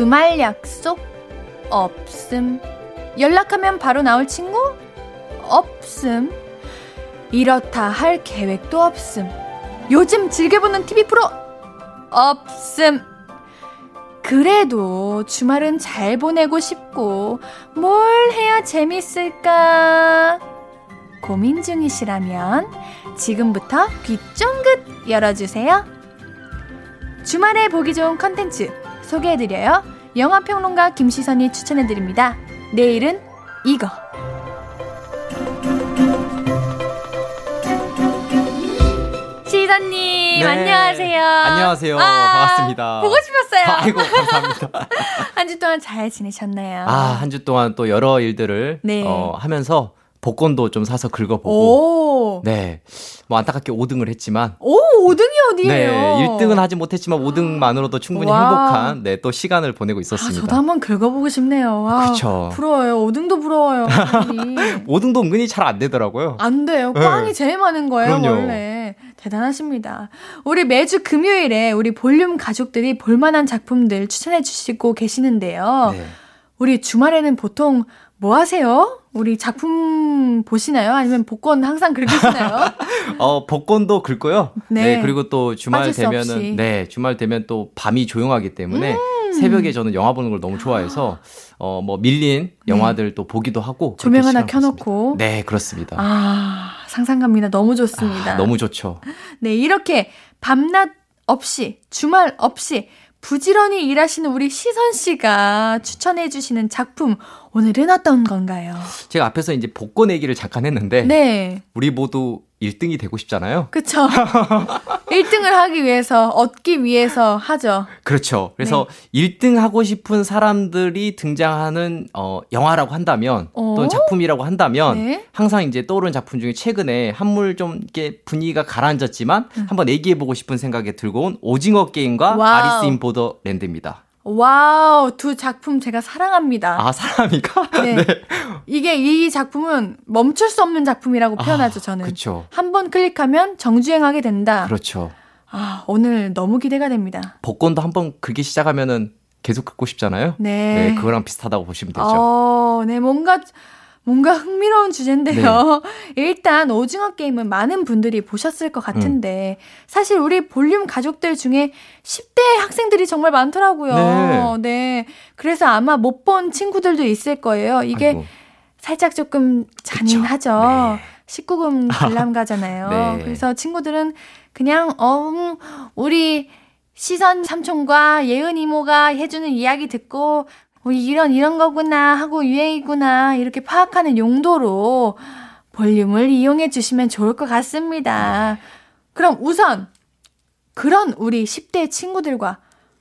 주말 약속? 없음. 연락하면 바로 나올 친구? 없음. 이렇다 할 계획도 없음. 요즘 즐겨보는 TV 프로? 없음. 그래도 주말은 잘 보내고 싶고, 뭘 해야 재밌을까? 고민 중이시라면 지금부터 귀 쫑긋 열어주세요. 주말에 보기 좋은 컨텐츠 소개해드려요. 영화평론가 김시선이 추천해드립니다. 내일은 이거. 시선님 네. 안녕하세요. 안녕하세요. 아, 반갑습니다. 보고 싶었어요. 아이고 감사합니다. 한 주 동안 잘 지내셨나요? 아 한 주 동안 또 여러 일들을 네. 어, 하면서 복권도 좀 사서 긁어보고 오. 네. 뭐 안타깝게 5등을 했지만 오, 5등이 어디예요? 네, 1등은 하지 못했지만 5등만으로도 충분히 와. 행복한 네, 또 시간을 보내고 아, 있었습니다. 저도 한번 긁어보고 싶네요. 와, 그쵸. 부러워요. 5등도 부러워요. 빨리. 5등도 은근히 잘 안 되더라고요. 안 돼요. 네. 꽝이 제일 많은 거예요, 그럼요. 원래. 대단하십니다. 우리 매주 금요일에 우리 볼륨 가족들이 볼만한 작품들 추천해 주시고 계시는데요. 네. 우리 주말에는 보통 뭐 하세요? 우리 작품 보시나요? 아니면 복권 항상 긁으시나요? 어, 복권도 긁고요. 네. 네. 그리고 또 주말 수 없이. 되면은 네, 주말 되면 또 밤이 조용하기 때문에 새벽에 저는 영화 보는 걸 너무 좋아해서 어, 뭐 밀린 영화들 또 보기도 하고 네. 조명 하나. 켜놓고. 네, 그렇습니다. 아, 상상갑니다. 너무 좋습니다. 아, 너무 좋죠. 네, 이렇게 밤낮 없이, 주말 없이 부지런히 일하시는 우리 시선 씨가 추천해 주시는 작품 오늘은 어떤 건가요? 제가 앞에서 이제 복권 얘기를 잠깐 했는데 네. 우리 모두 1등이 되고 싶잖아요. 그쵸. 1등을 하기 위해서, 얻기 위해서 하죠. 그렇죠. 그래서 네. 1등 하고 싶은 사람들이 등장하는, 어, 영화라고 한다면, 어? 또는 작품이라고 한다면, 네? 항상 이제 떠오르는 작품 중에 최근에 한물 좀 이렇게 분위기가 가라앉았지만, 음. 한번 얘기해 보고 싶은 생각에 들고 온 오징어 게임과 wow. Alice in Borderland입니다. Wow, 두 작품 제가 사랑합니다. 아, 사랑합니까? 네. 네. 이게 이 작품은 멈출 수 없는 작품이라고 아, 표현하죠, 저는. 그렇죠. 한 번 클릭하면 정주행하게 된다. 그렇죠. 아, 오늘 너무 기대가 됩니다. 복권도 한 번 그게 시작하면은 계속 긋고 싶잖아요. 네. 네, 그거랑 비슷하다고 보시면 되죠. 어, 네, 뭔가 뭔가 흥미로운 주제인데요. 네. 일단 오징어 게임은 많은 분들이 보셨을 것 같은데 음. 사실 우리 볼륨 가족들 중에 10대 학생들이 정말 많더라고요. 네. 네. 그래서 아마 못 본 친구들도 있을 거예요. 이게 아이고. 살짝 조금 잔인하죠. 네. 19금 관람가잖아요. 네. 그래서 친구들은 그냥 어 우리 시선 삼촌과 예은 이모가 해주는 이야기 듣고 어, 이런 이런 거구나 하고 유행이구나 이렇게 파악하는 용도로 볼륨을 이용해 주시면 좋을 것 같습니다. 그럼 우선 그런 우리 10대 친구들과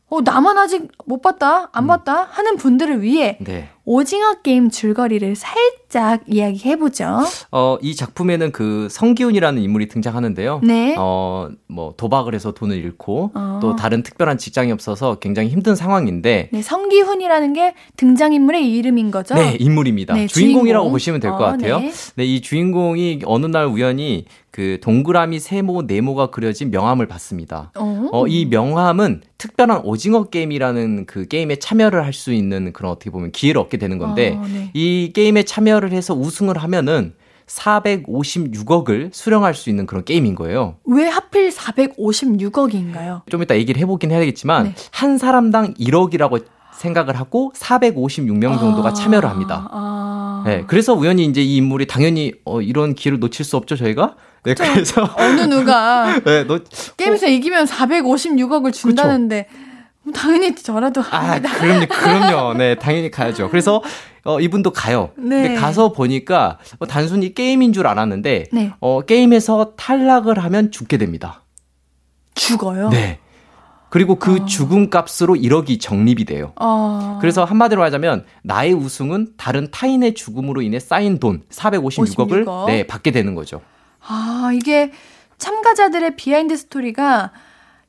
어, 나만 아직 못 봤다, 안 음. 봤다 하는 분들을 위해 네. 오징어 게임 줄거리를 살짝 이야기해보죠. 어, 이 작품에는 그 성기훈이라는 인물이 등장하는데요. 네. 어, 뭐, 도박을 해서 돈을 잃고 어. 또 다른 특별한 직장이 없어서 굉장히 힘든 상황인데. 네, 성기훈이라는 게 등장인물의 이름인 거죠? 네, 인물입니다. 네, 주인공이라고 주인공. 보시면 될것 어, 같아요. 네. 네, 이 주인공이 어느 날 우연히 그 동그라미 세모 네모가 그려진 명함을 받습니다. 어, 어 이 명함은 특별한 오징어 게임이라는 그 게임에 참여를 할 수 있는 그런 어떻게 보면 기회를 얻게 되는 건데 아, 네. 이 게임에 참여를 해서 우승을 하면은 456억을 수령할 수 있는 그런 게임인 거예요. 왜 하필 456억인가요? 좀 이따 얘기를 해보긴 해야겠지만 네. 한 사람당 1억이라고 생각을 하고 456명 정도가 아, 참여를 합니다. 아. 네, 그래서 우연히 이제 이 인물이 당연히 어, 이런 기회를 놓칠 수 없죠 저희가. 네, 그래서 어느 누가 네, 너, 게임에서 어, 이기면 456억을 준다는데. 그쵸? 당연히 저라도 아, 그럼요, 그럼요. 네, 당연히 가야죠. 그래서 어, 이분도 가요. 네. 근데 가서 보니까 어, 단순히 게임인 줄 알았는데 네. 어, 게임에서 탈락을 하면 죽게 됩니다. 죽어요? 네. 그리고 그 어. 죽음 값으로 1억이 적립이 돼요. 어. 그래서 한마디로 하자면 나의 우승은 다른 타인의 죽음으로 인해 쌓인 돈 456억을 56억? 네, 받게 되는 거죠. 아, 이게 참가자들의 behind 스토리가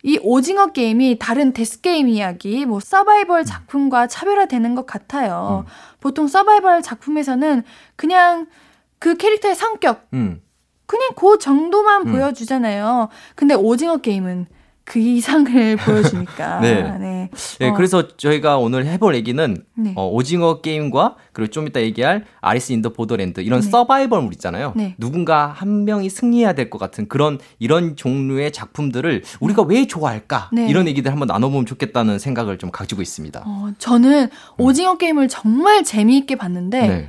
이 오징어 게임이 다른 death 게임 이야기, 뭐 서바이벌 작품과 차별화되는 것 같아요. 음. 보통 서바이벌 작품에서는 그냥 그 캐릭터의 성격, 음. 그냥 그 정도만 음. 보여주잖아요. 근데 오징어 게임은 그 이상을 보여주니까. 네. 네. 네 어. 그래서 저희가 오늘 해볼 얘기는 네. 어, 오징어 게임과 그리고 좀 이따 얘기할 Alice in the Borderland 이런 네. 서바이벌물 있잖아요. 네. 누군가 한 명이 승리해야 될 것 같은 그런 이런 종류의 작품들을 우리가 왜 좋아할까 네. 이런 얘기들 한번 나눠보면 좋겠다는 생각을 좀 가지고 있습니다. 어, 저는 오징어 음. 게임을 정말 재미있게 봤는데. 네.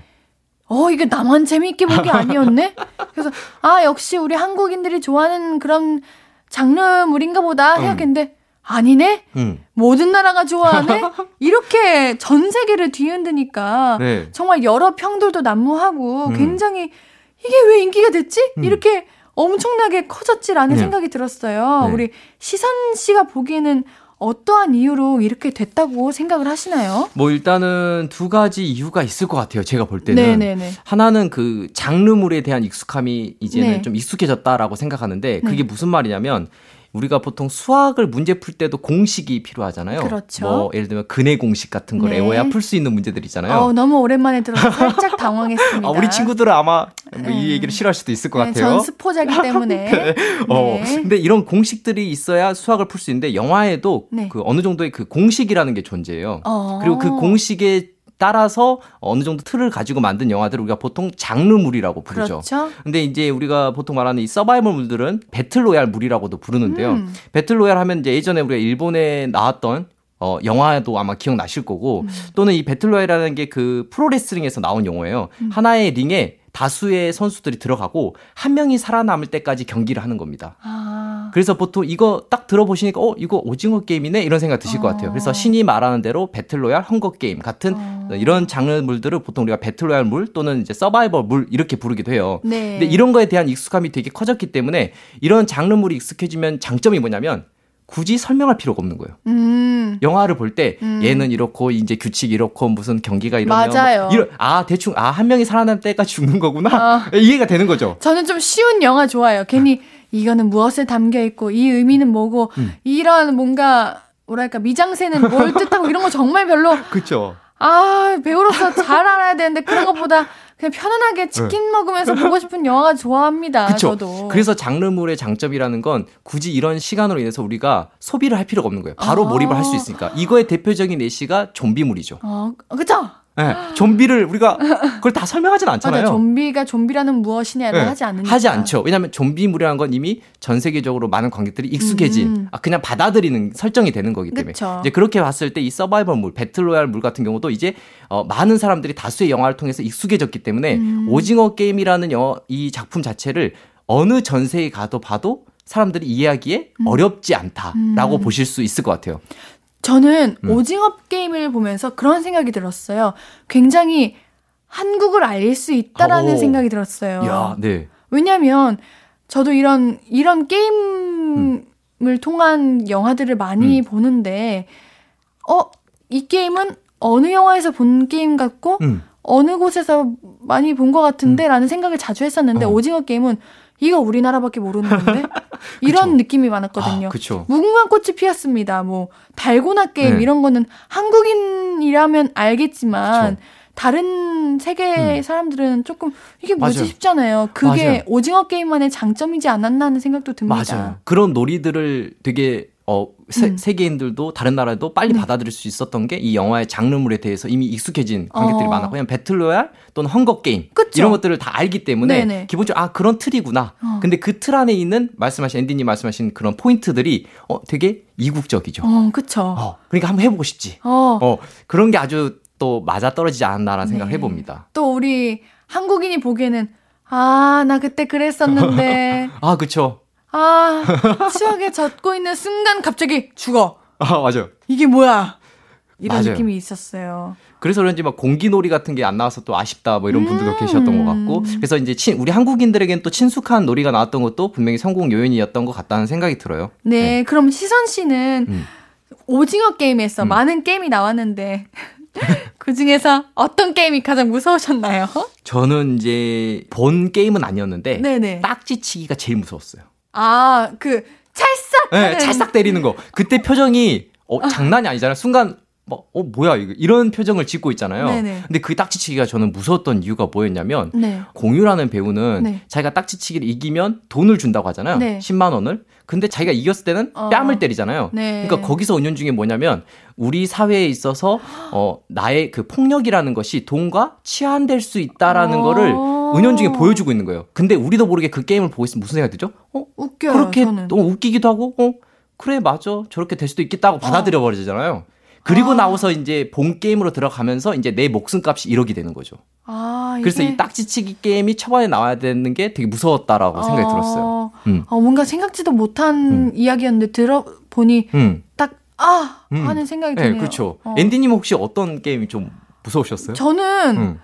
어, 이게 나만 재미있게 본 게 아니었네? 그래서, 아, 역시 우리 한국인들이 좋아하는 그런 장르물인가 보다 음. 생각했는데 음. 아니네? 음. 모든 나라가 좋아하네? 이렇게 전 세계를 뒤흔드니까 네. 정말 여러 평들도 난무하고 음. 굉장히 이게 왜 인기가 됐지? 음. 이렇게 엄청나게 커졌지라는 네. 생각이 들었어요. 네. 우리 시선 씨가 보기에는 어떠한 이유로 이렇게 됐다고 생각을 하시나요? 뭐 일단은 두 가지 이유가 있을 것 같아요. 제가 볼 때는 네네네. 하나는 그 장르물에 대한 익숙함이 이제는 네. 좀 익숙해졌다라고 생각하는데 그게 네. 무슨 말이냐면 우리가 보통 수학을 문제 풀 때도 공식이 필요하잖아요. 그렇죠. 뭐 예를 들면 근의 공식 같은 걸 네. 외워야 풀 수 있는 문제들 있잖아요. 어, 너무 오랜만에 들어서 살짝 당황했습니다. 아, 우리 친구들은 아마 뭐 네. 이 얘기를 싫어할 수도 있을 것 네, 같아요. 전 수포자기 때문에. 네. 어, 네. 근데 이런 공식들이 있어야 수학을 풀 수 있는데 영화에도 네. 그 어느 정도의 그 공식이라는 게 존재해요. 어. 그리고 그 공식에 따라서 어느 정도 틀을 가지고 만든 영화들을 우리가 보통 장르물이라고 부르죠. 그렇죠. 근데 이제 우리가 보통 말하는 이 서바이벌물들은 battle royale 물이라고도 부르는데요. 음. battle royale 하면 이제 예전에 우리가 일본에 나왔던 어, 영화도 아마 기억나실 거고, 음. 또는 이 battle royale이라는 게 그 프로레슬링에서 나온 용어예요. 음. 하나의 링에 다수의 선수들이 들어가고 한 명이 살아남을 때까지 경기를 하는 겁니다. 아. 그래서 보통 이거 딱 들어보시니까 어 이거 오징어 게임이네 이런 생각 드실 어. 것 같아요. 그래서 신이 말하는 대로 Battle Royale, Hunger 게임 같은 어. 이런 장르물들을 보통 우리가 배틀로얄 물 또는 이제 서바이벌 물 이렇게 부르기도 해요. 네. 근데 이런 거에 대한 익숙함이 되게 커졌기 때문에 이런 장르물이 익숙해지면 장점이 뭐냐면 굳이 설명할 필요가 없는 거예요. 음. 영화를 볼때 음. 얘는 이렇고 이제 규칙 이렇고 무슨 경기가 이러면 맞아요. 뭐 이런 아 대충 아 한 명이 살아남 때까지 죽는 거구나 어. 이해가 되는 거죠. 저는 좀 쉬운 영화 좋아해요. 괜히 이거는 무엇을 담겨 있고 이 의미는 뭐고 음. 이런 뭔가 뭐랄까 미장센은 뭘 뜻하고 이런 거 정말 별로 그렇죠. 아 배우로서 잘 알아야 되는데 그런 것보다 그냥 편안하게 치킨 네. 먹으면서 보고 싶은 영화가 좋아합니다. 그쵸? 저도. 그래서 장르물의 장점이라는 건 굳이 이런 시간으로 인해서 우리가 소비를 할 필요가 없는 거예요. 바로 아~ 몰입을 할 수 있으니까. 이거의 대표적인 예시가 좀비물이죠. 어, 그쵸? 네, 좀비를 우리가 그걸 다 설명하진 않잖아요. 맞아, 좀비가 좀비라는 무엇이냐를 네, 하지 않으니까. 하지 않죠. 왜냐하면 좀비물이라는 건 이미 전 세계적으로 많은 관객들이 익숙해진 음. 아, 그냥 받아들이는 설정이 되는 거기 때문에 그쵸. 이제 그렇게 봤을 때 이 서바이벌물, 배틀로얄물 같은 경우도 이제 어, 많은 사람들이 다수의 영화를 통해서 익숙해졌기 때문에 음. 오징어 게임이라는 영화, 이 작품 자체를 어느 전세에 가도 봐도 사람들이 이해하기에 음. 어렵지 않다라고 음. 보실 수 있을 것 같아요. 저는 음. 오징어 게임을 보면서 그런 생각이 들었어요. 굉장히 한국을 알릴 수 있다라는 오. 생각이 들었어요. 야, 네. 왜냐면 저도 이런 이런 게임을 음. 통한 영화들을 많이 음. 보는데 어, 이 게임은 어느 영화에서 본 게임 같고 음. 어느 곳에서 많이 본 것 같은데라는 음. 생각을 자주 했었는데 어. 오징어 게임은 이거 우리나라밖에 모르는 건데 이런 느낌이 많았거든요. 아, 무궁화 꽃이 피었습니다. 뭐 달고나 게임 네. 이런 거는 한국인이라면 알겠지만 그쵸. 다른 세계 음. 사람들은 조금 이게 뭐지 맞아요. 싶잖아요. 그게 맞아요. 오징어 게임만의 장점이지 않았나 하는 생각도 듭니다. 맞아요. 그런 놀이들을 되게 어, 세, 음. 세계인들도 다른 나라도 빨리 네. 받아들일 수 있었던 게 이 영화의 장르물에 대해서 이미 익숙해진 관객들이 어. 많았고 그냥 배틀로얄 또는 헝거 게임? 이런 것들을 다 알기 때문에 네네. 기본적으로 아 그런 틀이구나. 어. 근데 그 틀 안에 있는 말씀하신 앤디님 말씀하신 그런 포인트들이 어 되게 이국적이죠. 어, 그렇죠. 어, 그러니까 한번 해보고 싶지. 어. 어 그런 게 아주 또 맞아 떨어지지 않나라는 네. 생각을 해봅니다. 또 우리 한국인이 보기에는 아 나 그때 그랬었는데. 아 그쵸. 아, 추억에 젖고 있는 순간 갑자기 죽어. 아, 맞아요. 이게 뭐야? 이런 맞아요. 느낌이 있었어요. 그래서 그런지 막 공기놀이 같은 게 안 나와서 또 아쉽다 뭐 이런 분들도 음. 계셨던 것 같고 그래서 이제 친, 우리 한국인들에겐 또 친숙한 놀이가 나왔던 것도 분명히 성공 요인이었던 것 같다는 생각이 들어요. 네, 네. 그럼 시선 씨는 음. 오징어 게임에서 음. 많은 게임이 나왔는데 그 중에서 어떤 게임이 가장 무서우셨나요? 저는 이제 본 게임은 아니었는데 네네. 딱지치기가 제일 무서웠어요. 아, 그 찰싹 네, 찰싹 때리는 거. 그때 표정이 어, 장난이 아니잖아요. 순간 막, 어, 뭐야, 이거. 이런 표정을 짓고 있잖아요. 네네. 근데 그 딱지치기가 저는 무서웠던 이유가 뭐였냐면, 네. 공유라는 배우는 네. 자기가 딱지치기를 이기면 돈을 준다고 하잖아요. 네. 10만원을. 근데 자기가 이겼을 때는 어. 뺨을 때리잖아요. 네. 그러니까 거기서 은연 중에 뭐냐면, 우리 사회에 있어서, 어, 나의 그 폭력이라는 것이 돈과 치환될 수 있다라는 어. 거를 은연 중에 보여주고 있는 거예요. 근데 우리도 모르게 그 게임을 보고 있으면 무슨 생각이 들죠? 어? 웃겨요. 그렇게 저는. 또 웃기기도 하고, 어? 그래, 맞아. 저렇게 될 수도 있겠다고 받아들여 버리잖아요. 그리고 아. 나와서 이제 본 게임으로 들어가면서 이제 내 목숨값이 1억이 되는 거죠. 아, 이게... 그래서 이 딱지치기 게임이 초반에 나와야 되는 게 되게 무서웠다라고 아. 생각이 들었어요. 음. 어, 뭔가 생각지도 못한 음. 이야기였는데 들어보니 음. 딱, 아! 음. 하는 생각이 네, 드네요. 네, 그렇죠. 어. 앤디님 혹시 어떤 게임이 좀 무서우셨어요? 저는 음.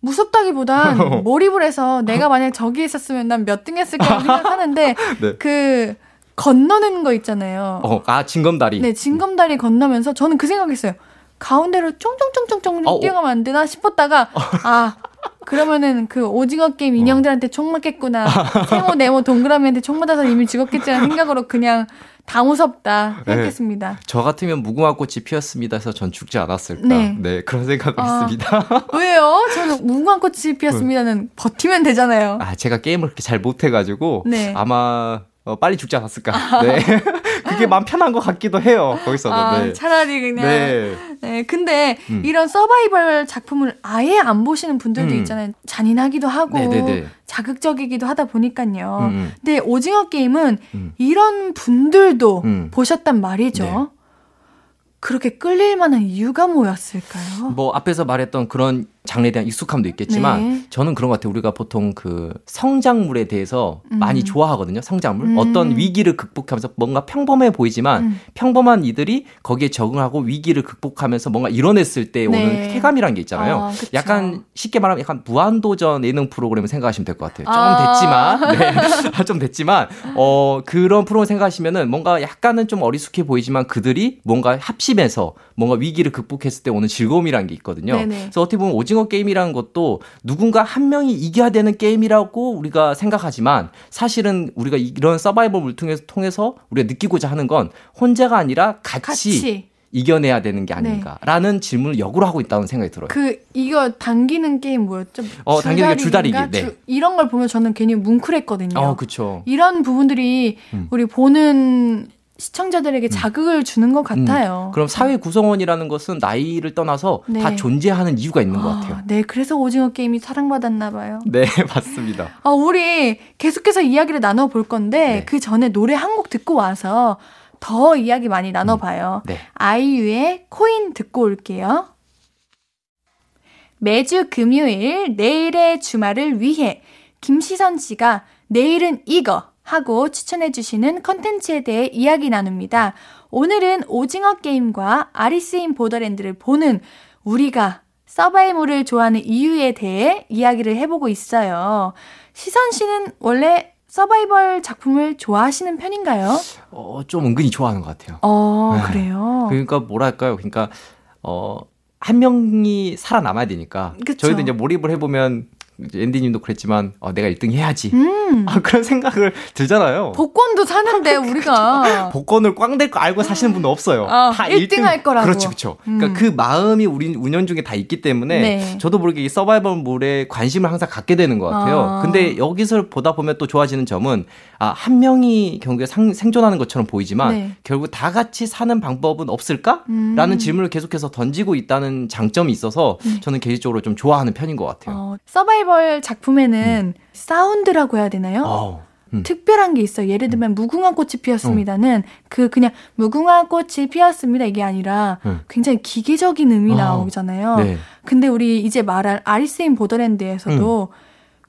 무섭다기보단 몰입을 해서 내가 만약 저기 있었으면 난 몇 등 했을까 생각하는데 네. 그 건너는 거 있잖아요. 어, 아, 징검다리. 네, 징검다리 건너면서 저는 그 생각했어요. 가운데로 쫑쫑쫑쫑쫑 어, 어, 뛰어가면 안 되나 싶었다가, 아, 그러면은 그 오징어 게임 인형들한테 총 맞겠구나. 세모, 네모, 동그라미한테 총 맞아서 이미 죽었겠지라는 생각으로 그냥 다 무섭다 네. 생각했습니다. 네. 저 같으면 무궁화 꽃이 피었습니다 해서 전 죽지 않았을까. 네, 네 그런 생각을 아, 했습니다. 왜요? 저는 무궁화 꽃이 피었습니다는 버티면 되잖아요. 아, 제가 게임을 그렇게 잘 못해가지고 네. 아마 어, 빨리 죽지 않았을까. 아. 네. 그게 마음 편한 것 같기도 해요. 거기서는. 아, 네. 차라리 그냥. 네. 네. 근데 음. 이런 서바이벌 작품을 아예 안 보시는 분들도 음. 있잖아요. 잔인하기도 하고 네네네. 네, 네. 자극적이기도 하다 보니까요. 음. 음. 근데 오징어 게임은 음. 이런 분들도 음. 보셨단 말이죠. 네. 그렇게 끌릴 만한 이유가 뭐였을까요? 뭐 앞에서 말했던 그런 장르에 대한 익숙함도 있겠지만 네. 저는 그런 것 같아요. 우리가 보통 그 성장물에 대해서 음. 많이 좋아하거든요. 성장물. 음. 어떤 위기를 극복하면서 뭔가 평범해 보이지만 음. 평범한 이들이 거기에 적응하고 위기를 극복하면서 뭔가 이뤄냈을 때 오는 네. 쾌감이란 게 있잖아요. 아, 약간 쉽게 말하면 약간 무한도전 예능 프로그램을 생각하시면 될 것 같아요. 좀 아. 됐지만 네. 좀 됐지만 어 그런 프로그램 생각하시면은 뭔가 약간은 좀 어리숙해 보이지만 그들이 뭔가 합심해서 뭔가 위기를 극복했을 때 오는 즐거움이란 게 있거든요. 네네. 그래서 어떻게 보면 오 징어 게임이라는 것도 누군가 한 명이 이겨야 되는 게임이라고 우리가 생각하지만 사실은 우리가 이런 서바이벌 물통에서 통해서 우리가 느끼고자 하는 건 혼자가 아니라 같이, 같이. 이겨내야 되는 게 아닌가라는 네. 질문을 역으로 하고 있다는 생각이 들어요. 그 이거 당기는 게임 뭐였죠? 어, 당기는 게 줄다리기. 네. 주, 이런 걸 보면 저는 괜히 뭉클했거든요. 어, 그렇죠. 이런 부분들이 음. 우리 보는 시청자들에게 음. 자극을 주는 것 음. 같아요. 음. 그럼 사회 구성원이라는 것은 나이를 떠나서 네. 다 존재하는 이유가 있는 아, 것 같아요. 네, 그래서 오징어 게임이 사랑받았나 봐요. 네, 맞습니다. 아, 우리 계속해서 이야기를 나눠 볼 건데 네. 그 전에 노래 한 곡 듣고 와서 더 이야기 많이 나눠 봐요. 음. 네. 아이유의 코인 듣고 올게요. 매주 금요일 내일의 주말을 위해 김시선 씨가 내일은 이거 하고 추천해 주시는 컨텐츠에 대해 이야기 나눕니다. 오늘은 오징어 게임과 아리스인 보더랜드를 보는 우리가 서바이몰을 좋아하는 이유에 대해 이야기를 해보고 있어요. 시선 씨는 원래 서바이벌 작품을 좋아하시는 편인가요? 어, 좀 은근히 좋아하는 것 같아요. 어, 네. 그래요? 그러니까 뭐랄까요? 그러니까, 어, 한 명이 살아남아야 되니까. 그쵸? 저희도 이제 몰입을 해보면 앤디님도 그랬지만 어, 내가 1등 해야지. 음. 아, 그런 생각을 들잖아요. 복권도 사는데 우리가 복권을 꽝될 거 알고 사시는 분도 없어요. 아, 다 1등, 1등, 할 거라고. 그렇죠, 그렇죠. 음. 그러니까 그 마음이 우리 운영 중에 다 있기 때문에 네. 저도 모르게 이 서바이벌물에 관심을 항상 갖게 되는 것 같아요. 아. 근데 여기서 보다 보면 또 좋아지는 점은 아, 한 명이 경기에 상, 생존하는 것처럼 보이지만 네. 결국 다 같이 사는 방법은 없을까? 음. 라는 질문을 계속해서 던지고 있다는 장점이 있어서 네. 저는 개인적으로 좀 좋아하는 편인 것 같아요. 어, 서바이벌 페스티벌 작품에는 음. 사운드라고 해야 되나요? 어. 음. 특별한 게 있어요. 예를 들면 음. 무궁화 꽃이 피었습니다는 음. 그 그냥 무궁화 꽃이 피었습니다 이게 아니라 음. 굉장히 기계적인 음이 어. 나오잖아요. 네. 근데 우리 이제 말할 아리스 인 보더랜드에서도 음.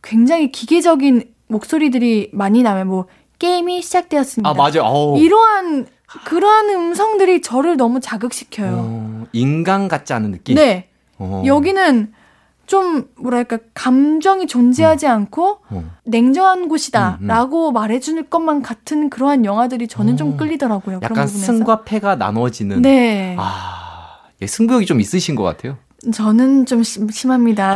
굉장히 기계적인 목소리들이 많이 나면 뭐 게임이 시작되었습니다. 아 맞아. 요 이러한 그러한 음성들이 저를 너무 자극시켜요. 어, 인간 같지 않은 느낌. 네. 어. 여기는 좀 뭐랄까 감정이 존재하지 음. 않고 음. 냉정한 곳이다라고 음, 음. 말해줄 것만 같은 그러한 영화들이 저는 좀 어. 끌리더라고요. 약간 승과 패가 나눠지는. 네. 아, 예, 승부욕이 좀 있으신 것 같아요. 저는 좀 심, 심합니다.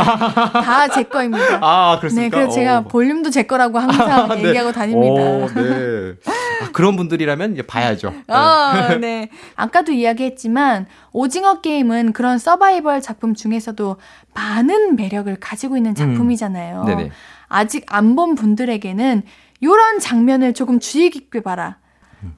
다 제 거입니다. 아, 그렇습니까? 네, 그래서 제가 어. 볼륨도 제 거라고 항상 아, 네. 얘기하고 다닙니다. 오, 네. 아, 그런 분들이라면 이제 봐야죠. 네. 아, 네. 아까도 이야기했지만 오징어 게임은 그런 서바이벌 작품 중에서도 많은 매력을 가지고 있는 음. 작품이잖아요. 음. 아직 안 본 분들에게는 이런 장면을 조금 주의 깊게 봐라.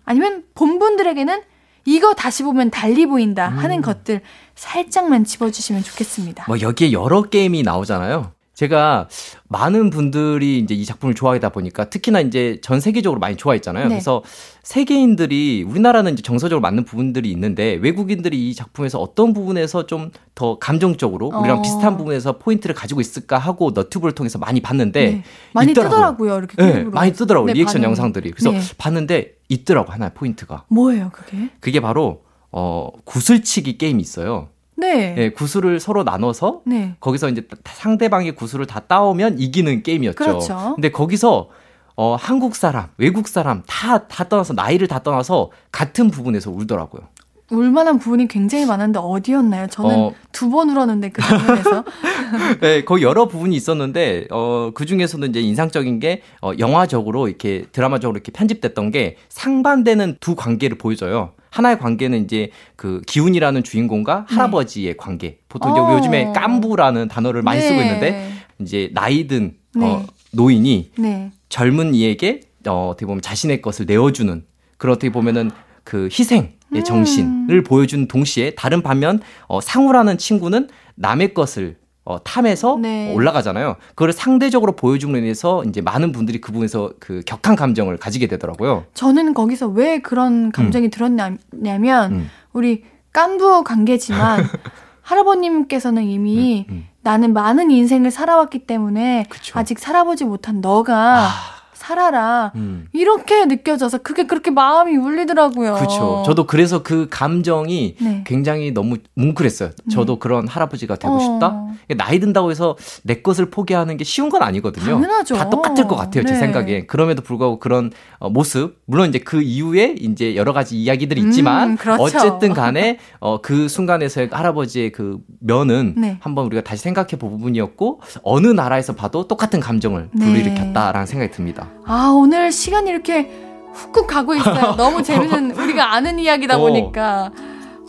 아니면 본 분들에게는 이거 다시 보면 달리 보인다 하는 음. 것들 살짝만 집어주시면 좋겠습니다. 뭐 여기에 여러 게임이 나오잖아요. 제가 많은 분들이 이제 이 작품을 좋아하다 보니까 특히나 이제 전 세계적으로 많이 좋아했잖아요. 네. 그래서 세계인들이 우리나라는 이제 정서적으로 맞는 부분들이 있는데 외국인들이 이 작품에서 어떤 부분에서 좀 더 감정적으로 우리랑 어. 비슷한 부분에서 포인트를 가지고 있을까 하고 너튜브를 통해서 많이 봤는데 네. 많이 있더라고요. 뜨더라고요. 이렇게 네, 많이 뜨더라고요. 네, 리액션 반응. 영상들이. 그래서 네. 봤는데 있더라고 하나의 포인트가. 뭐예요, 그게? 그게 바로 어 구슬치기 게임이 있어요. 네. 네. 구슬을 서로 나눠서 네. 거기서 이제 상대방의 구슬을 다 따오면 이기는 게임이었죠. 그렇죠. 근데 거기서 어 한국 사람, 외국 사람 다 다 떠나서 나이를 다 떠나서 같은 부분에서 울더라고요. 울만한 부분이 굉장히 많은데 어디였나요? 저는 어... 두번 울었는데 그 장면에서. 네, 거기 여러 부분이 있었는데 어, 그 중에서는 이제 인상적인 게 어, 영화적으로 이렇게 드라마적으로 이렇게 편집됐던 게 상반되는 두 관계를 보여줘요. 하나의 관계는 이제 그 기훈이라는 주인공과 네. 할아버지의 관계. 보통 이제 어. 요즘에 깐부라는 단어를 많이 네. 쓰고 있는데 이제 나이든 네. 어, 노인이 네. 젊은 이에게 어, 어떻게 보면 자신의 것을 내어주는 그런 어떻게 보면은 그 희생의 음. 정신을 보여주는 동시에 다른 반면 어, 상우라는 친구는 남의 것을 어, 탐해서 네. 올라가잖아요. 그걸 상대적으로 보여줌으로 인해서 이제 많은 분들이 그 부분에서 그 격한 감정을 가지게 되더라고요. 저는 거기서 왜 그런 감정이 음. 들었냐면 음. 우리 깐부 관계지만 할아버님께서는 이미 음, 음. 나는 많은 인생을 살아왔기 때문에 그쵸. 아직 살아보지 못한 너가 아. 살아라. 음. 이렇게 느껴져서 그게 그렇게 마음이 울리더라고요. 그렇죠. 저도 그래서 그 감정이 네. 굉장히 너무 뭉클했어요. 저도 네. 그런 할아버지가 되고 어. 싶다. 나이 든다고 해서 내 것을 포기하는 게 쉬운 건 아니거든요. 당연하죠. 다 똑같을 것 같아요. 네. 제 생각에. 그럼에도 불구하고 그런 어, 모습, 물론 이제 그 이후에 이제 여러 가지 이야기들이 있지만 음, 그렇죠. 어쨌든 간에 어, 그 순간에서의 할아버지의 그 면은 네. 한번 우리가 다시 생각해 볼 부분이었고 어느 나라에서 봐도 똑같은 감정을 네. 불러일으켰다라는 생각이 듭니다. 아, 오늘 시간이 이렇게 훅훅 가고 있어요. 너무 재밌는, 우리가 아는 이야기다 어. 보니까.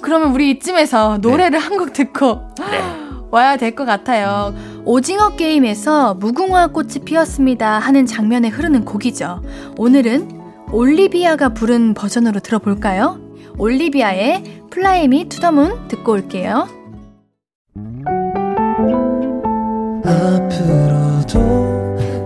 그러면 우리 이쯤에서 노래를 네. 한곡 듣고 네. 와야 될 것 같아요. 오징어 게임에서 무궁화 꽃이 피었습니다 하는 장면에 흐르는 곡이죠. 오늘은 올리비아가 부른 버전으로 들어볼까요? 올리비아의 Fly Me to the Moon 듣고 올게요. 앞으로도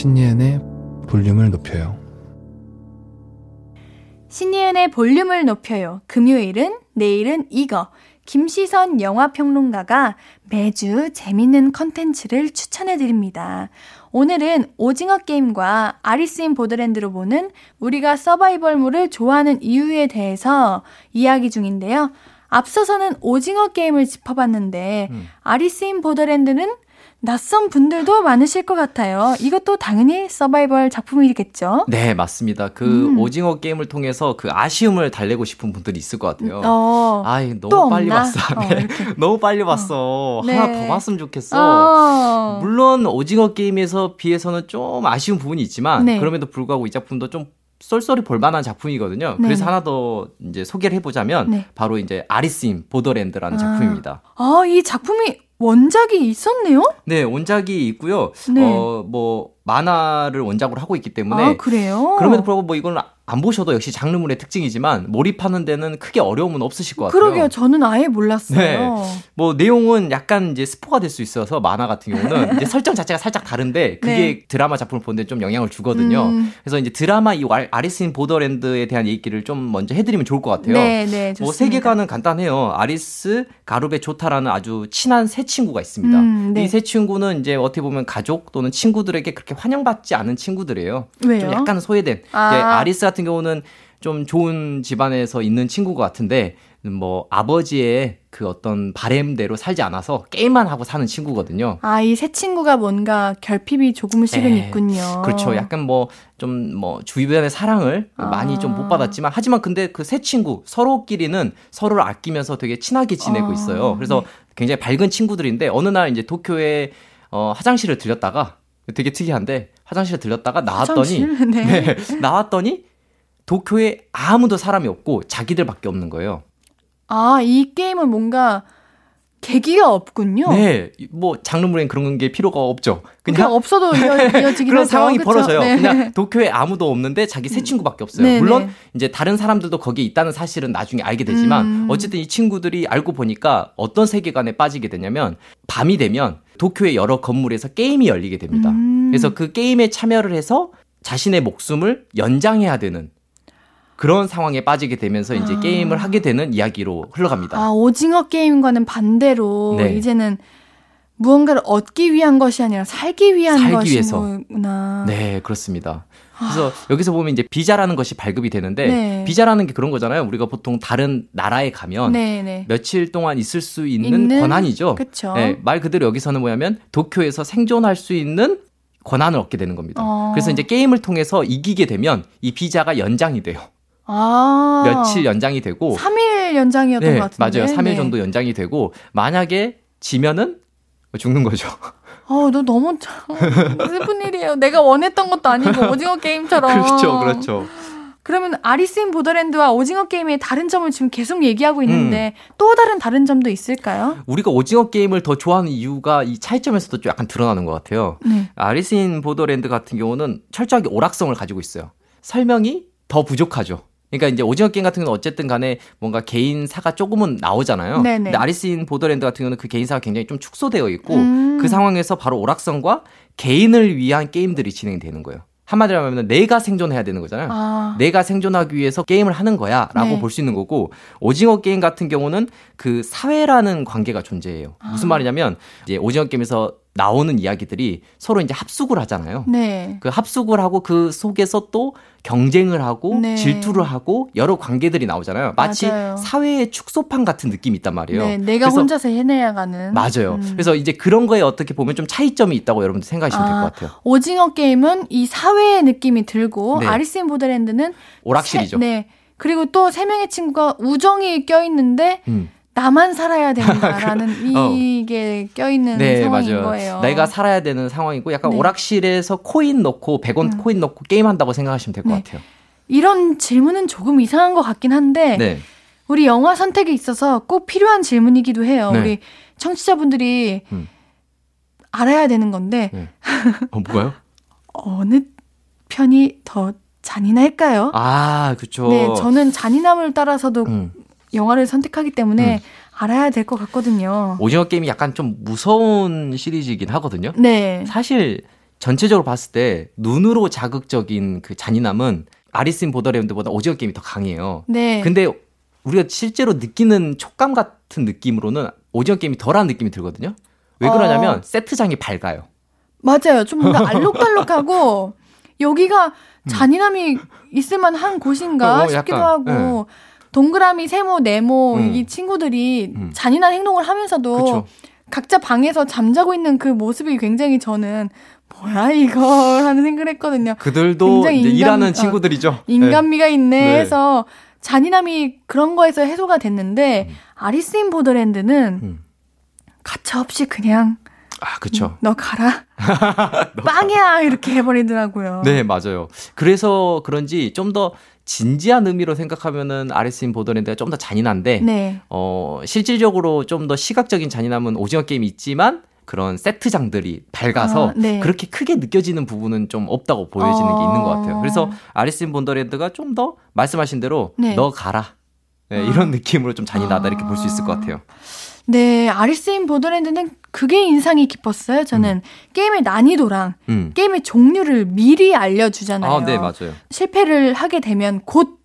신예은의 볼륨을 높여요. 신예은의 볼륨을 높여요. 금요일은 내일은 이거. 김시선 영화평론가가 매주 재밌는 컨텐츠를 추천해드립니다. 오늘은 오징어 게임과 아리스인 보드랜드로 보는 우리가 서바이벌물을 좋아하는 이유에 대해서 이야기 중인데요. 앞서서는 오징어 게임을 짚어봤는데 음. 아리스인 보더랜드는 낯선 분들도 많으실 것 같아요. 이것도 당연히 서바이벌 작품이겠죠? 네, 맞습니다. 그 음. 오징어 게임을 통해서 그 아쉬움을 달래고 싶은 분들이 있을 것 같아요. 어, 아, 너무 빨리 없나? 봤어. 어, 네. 너무 빨리 봤어. 어. 하나 네. 더 봤으면 좋겠어. 어. 물론 오징어 게임에서 비해서는 좀 아쉬운 부분이 있지만 네. 그럼에도 불구하고 이 작품도 좀 쏠쏠이 볼만한 작품이거든요. 네. 그래서 하나 더 이제 소개를 해보자면 네. 바로 이제 아리스인 보더랜드라는 아. 작품입니다. 아, 이 작품이 원작이 있었네요? 네, 원작이 있고요. 네. 어, 뭐 만화를 원작으로 하고 있기 때문에 아, 그래요? 그럼에도 불구하고 뭐 이건 안 보셔도 역시 장르물의 특징이지만 몰입하는 데는 크게 어려움은 없으실 것 같아요. 그러게요. 저는 아예 몰랐어요. 네. 뭐 내용은 약간 이제 스포가 될 수 있어서 만화 같은 경우는 이제 설정 자체가 살짝 다른데 그게 네. 드라마 작품을 보는데 좀 영향을 주거든요. 음. 그래서 이제 드라마 이 아리스 인 보더랜드에 대한 얘기를 좀 먼저 해드리면 좋을 것 같아요. 네, 네, 뭐 세계관은 간단해요. 아리스, 가루베 조타라는 아주 친한 새 친구가 있습니다. 음, 네. 이새 친구는 이제 어떻게 보면 가족 또는 친구들에게 그렇게 환영받지 않은 친구들이에요. 왜요? 좀 약간 소외된. 아. 아리스 같은 경우는 좀 좋은 집안에서 있는 친구 같은데 뭐 아버지의 그 어떤 바램대로 살지 않아서 게임만 하고 사는 친구거든요. 아, 이 새 친구가 뭔가 결핍이 조금씩은 에, 네. 있군요. 그렇죠. 약간 뭐좀뭐 주변의 사랑을 아. 많이 좀 못 받았지만 하지만 근데 그 새 친구 서로끼리는 서로를 아끼면서 되게 친하게 지내고 아, 있어요. 그래서 네. 굉장히 밝은 친구들인데 어느 날 이제 도쿄에 어 화장실을 들렸다가 되게 특이한데 화장실에 들렸다가 나왔더니 네. 네, 나왔더니 도쿄에 아무도 사람이 없고 자기들밖에 없는 거예요. 아, 이 게임은 뭔가 계기가 없군요. 네, 뭐 장르물엔 그런 게 필요가 없죠. 그냥 그러니까 없어도 이어, 지긴 그런 상황이 그쵸? 벌어져요. 네. 그냥 도쿄에 아무도 없는데 자기 새 친구밖에 없어요. 네, 물론 네. 이제 다른 사람들도 거기에 있다는 사실은 나중에 알게 되지만 음. 어쨌든 이 친구들이 알고 보니까 어떤 세계관에 빠지게 되냐면 밤이 되면 도쿄의 여러 건물에서 게임이 열리게 됩니다. 음. 그래서 그 게임에 참여를 해서 자신의 목숨을 연장해야 되는 그런 상황에 빠지게 되면서 이제 아. 게임을 하게 되는 이야기로 흘러갑니다. 아, 오징어 게임과는 반대로 네. 이제는 무언가를 얻기 위한 것이 아니라 살기 위한 살기 것이구나. 네, 그렇습니다. 그래서 아. 여기서 보면 이제 비자라는 것이 발급이 되는데 네. 비자라는 게 그런 거잖아요. 우리가 보통 다른 나라에 가면 네, 네. 며칠 동안 있을 수 있는, 있는? 권한이죠. 네, 말 그대로 여기서는 뭐냐면 도쿄에서 생존할 수 있는 권한을 얻게 되는 겁니다. 어. 그래서 이제 게임을 통해서 이기게 되면 이 비자가 연장이 돼요. 아. 며칠 연장이 되고 3일 연장이었던 네, 것 같은데. 맞아요. 3일 네. 정도 연장이 되고 만약에 지면은 죽는 거죠. 어, 너 너무 슬픈 일이에요. 내가 원했던 것도 아니고 오징어 게임처럼. 그렇죠, 그렇죠. 그러면 아리스인 보더랜드와 오징어 게임의 다른 점을 지금 계속 얘기하고 있는데 음. 또 다른 다른 점도 있을까요? 우리가 오징어 게임을 더 좋아하는 이유가 이 차이점에서도 좀 약간 드러나는 것 같아요. 네. 아리스인 보더랜드 같은 경우는 철저하게 오락성을 가지고 있어요. 설명이 더 부족하죠. 그러니까 이제 오징어 게임 같은 경우는 어쨌든 간에 뭔가 개인사가 조금은 나오잖아요. 네네. 근데 아리스인 보더랜드 같은 경우는 그 개인사가 굉장히 좀 축소되어 있고 음. 그 상황에서 바로 오락성과 개인을 위한 게임들이 진행되는 거예요. 한마디로 하면 내가 생존해야 되는 거잖아요. 아. 내가 생존하기 위해서 게임을 하는 거야 라고 네. 볼수 있는 거고 오징어 게임 같은 경우는 그 사회라는 관계가 존재해요. 무슨 아. 말이냐면 이제 오징어 게임에서 나오는 이야기들이 서로 이제 합숙을 하잖아요. 네. 그 합숙을 하고 그 속에서 또 경쟁을 하고 네. 질투를 하고 여러 관계들이 나오잖아요. 마치 맞아요. 사회의 축소판 같은 느낌이 있단 말이에요. 네, 내가 혼자서 해내야 가는. 맞아요. 음. 그래서 이제 그런 거에 어떻게 보면 좀 차이점이 있다고 여러분들 생각하시면 아, 될것 같아요. 오징어 게임은 이 사회의 느낌이 들고 네. 아리스 인 보더랜드는 오락실이죠. 세, 네. 그리고 또 세 명의 친구가 우정이 껴 있는데 음. 나만 살아야 된다라는 어. 이게 껴있는 네, 상황인 맞아요. 거예요. 내가 살아야 되는 상황이고 약간 네. 오락실에서 코인 넣고 100원 음. 코인 넣고 게임한다고 생각하시면 될것 네. 같아요. 이런 질문은 조금 이상한 것 같긴 한데 네. 우리 영화 선택에 있어서 꼭 필요한 질문이기도 해요. 네. 우리 청취자분들이 음. 알아야 되는 건데 네. 어, 뭐가요? 어느 편이 더 잔인할까요? 아, 그렇죠. 네, 저는 잔인함을 따라서도 음. 영화를 선택하기 때문에 음. 알아야 될 것 같거든요. 오징어 게임이 약간 좀 무서운 시리즈이긴 하거든요. 네. 사실 전체적으로 봤을 때 눈으로 자극적인 그 잔인함은 아리스인 보더랜드보다 오징어 게임이 더 강해요. 네. 근데 우리가 실제로 느끼는 촉감 같은 느낌으로는 오징어 게임이 덜한 느낌이 들거든요. 왜 그러냐면 어... 세트장이 밝아요. 맞아요. 좀 뭔가 알록달록하고 여기가 음. 잔인함이 있을 만한 곳인가 어, 싶기도 하고 네. 동그라미, 세모, 네모 음. 이 친구들이 음. 잔인한 행동을 하면서도 그쵸. 각자 방에서 잠자고 있는 그 모습이 굉장히 저는 뭐야 이거 하는 생각을 했거든요. 그들도 인간, 일하는 어, 친구들이죠. 인간미가 네. 있네 네. 해서 잔인함이 그런 거에서 해소가 됐는데 음. 아리스인 보더랜드는 음. 가차 없이 그냥 아, 그쵸. 음, 너 가라. 너 빵이야! 이렇게 해버리더라고요. 네, 맞아요. 그래서 그런지 좀 더 진지한 의미로 생각하면은 아레스인 보더랜드가 좀 더 잔인한데, 네. 어, 실질적으로 좀 더 시각적인 잔인함은 오징어 게임이 있지만, 그런 세트장들이 밝아서 아, 네. 그렇게 크게 느껴지는 부분은 좀 없다고 보여지는 어... 게 있는 것 같아요. 그래서 아리스인 본더랜드가 좀 더 말씀하신 대로 네. 너 가라. 네, 아. 이런 느낌으로 좀 잔인하다 이렇게 볼 수 있을 것 같아요. 네, 아리스인 보더랜드는 그게 인상이 깊었어요. 저는 음. 게임의 난이도랑 음. 게임의 종류를 미리 알려주잖아요. 아, 네, 맞아요. 실패를 하게 되면 곧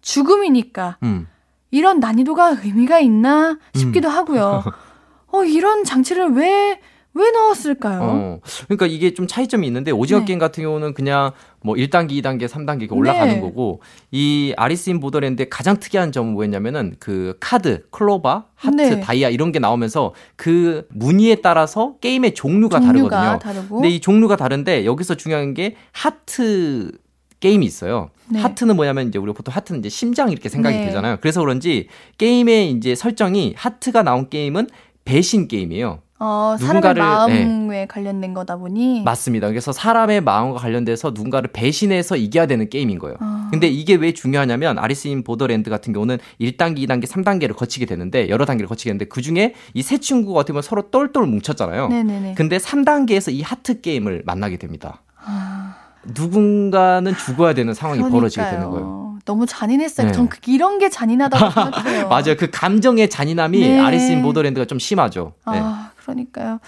죽음이니까 음. 이런 난이도가 의미가 있나 싶기도 음. 하고요. 어, 이런 장치를 왜 왜 넣었을까요? 어, 그러니까 이게 좀 차이점이 있는데 오징어 네. 게임 같은 경우는 그냥 뭐 1단계, 2단계, 3단계 올라가는 네. 거고 이 아리스 인 보더랜드의 가장 특이한 점은 뭐였냐면은 그 카드, 클로바, 하트, 네. 다이아 이런 게 나오면서 그 무늬에 따라서 게임의 종류가, 종류가 다르거든요. 다르고. 근데 이 종류가 다른데 여기서 중요한 게 하트 게임이 있어요. 네. 하트는 뭐냐면 이제 우리가 보통 하트는 이제 심장 이렇게 생각이 네. 되잖아요. 그래서 그런지 게임의 이제 설정이 하트가 나온 게임은 배신 게임이에요. 어, 누군가를 사람의 마음에 네. 관련된 거다 보니 맞습니다. 그래서 사람의 마음과 관련돼서 누군가를 배신해서 이겨야 되는 게임인 거예요. 어. 근데 이게 왜 중요하냐면 아리스 인 보더랜드 같은 경우는 1단계, 2단계, 3단계를 거치게 되는데 여러 단계를 거치게 되는데 그 중에 이 세 친구가 어떻게 보면 서로 똘똘 뭉쳤잖아요. 네네네. 근데 3단계에서 이 하트 게임을 만나게 됩니다. 아. 누군가는 죽어야 되는 상황이 그러니까요. 벌어지게 되는 거예요. 너무 잔인했어요. 네. 전 그, 이런 게 잔인하다고 생각해요. 맞아요. 그 감정의 잔인함이 네. 아리스 인 보더랜드가 좀 심하죠. 네. 아, 그러니까요.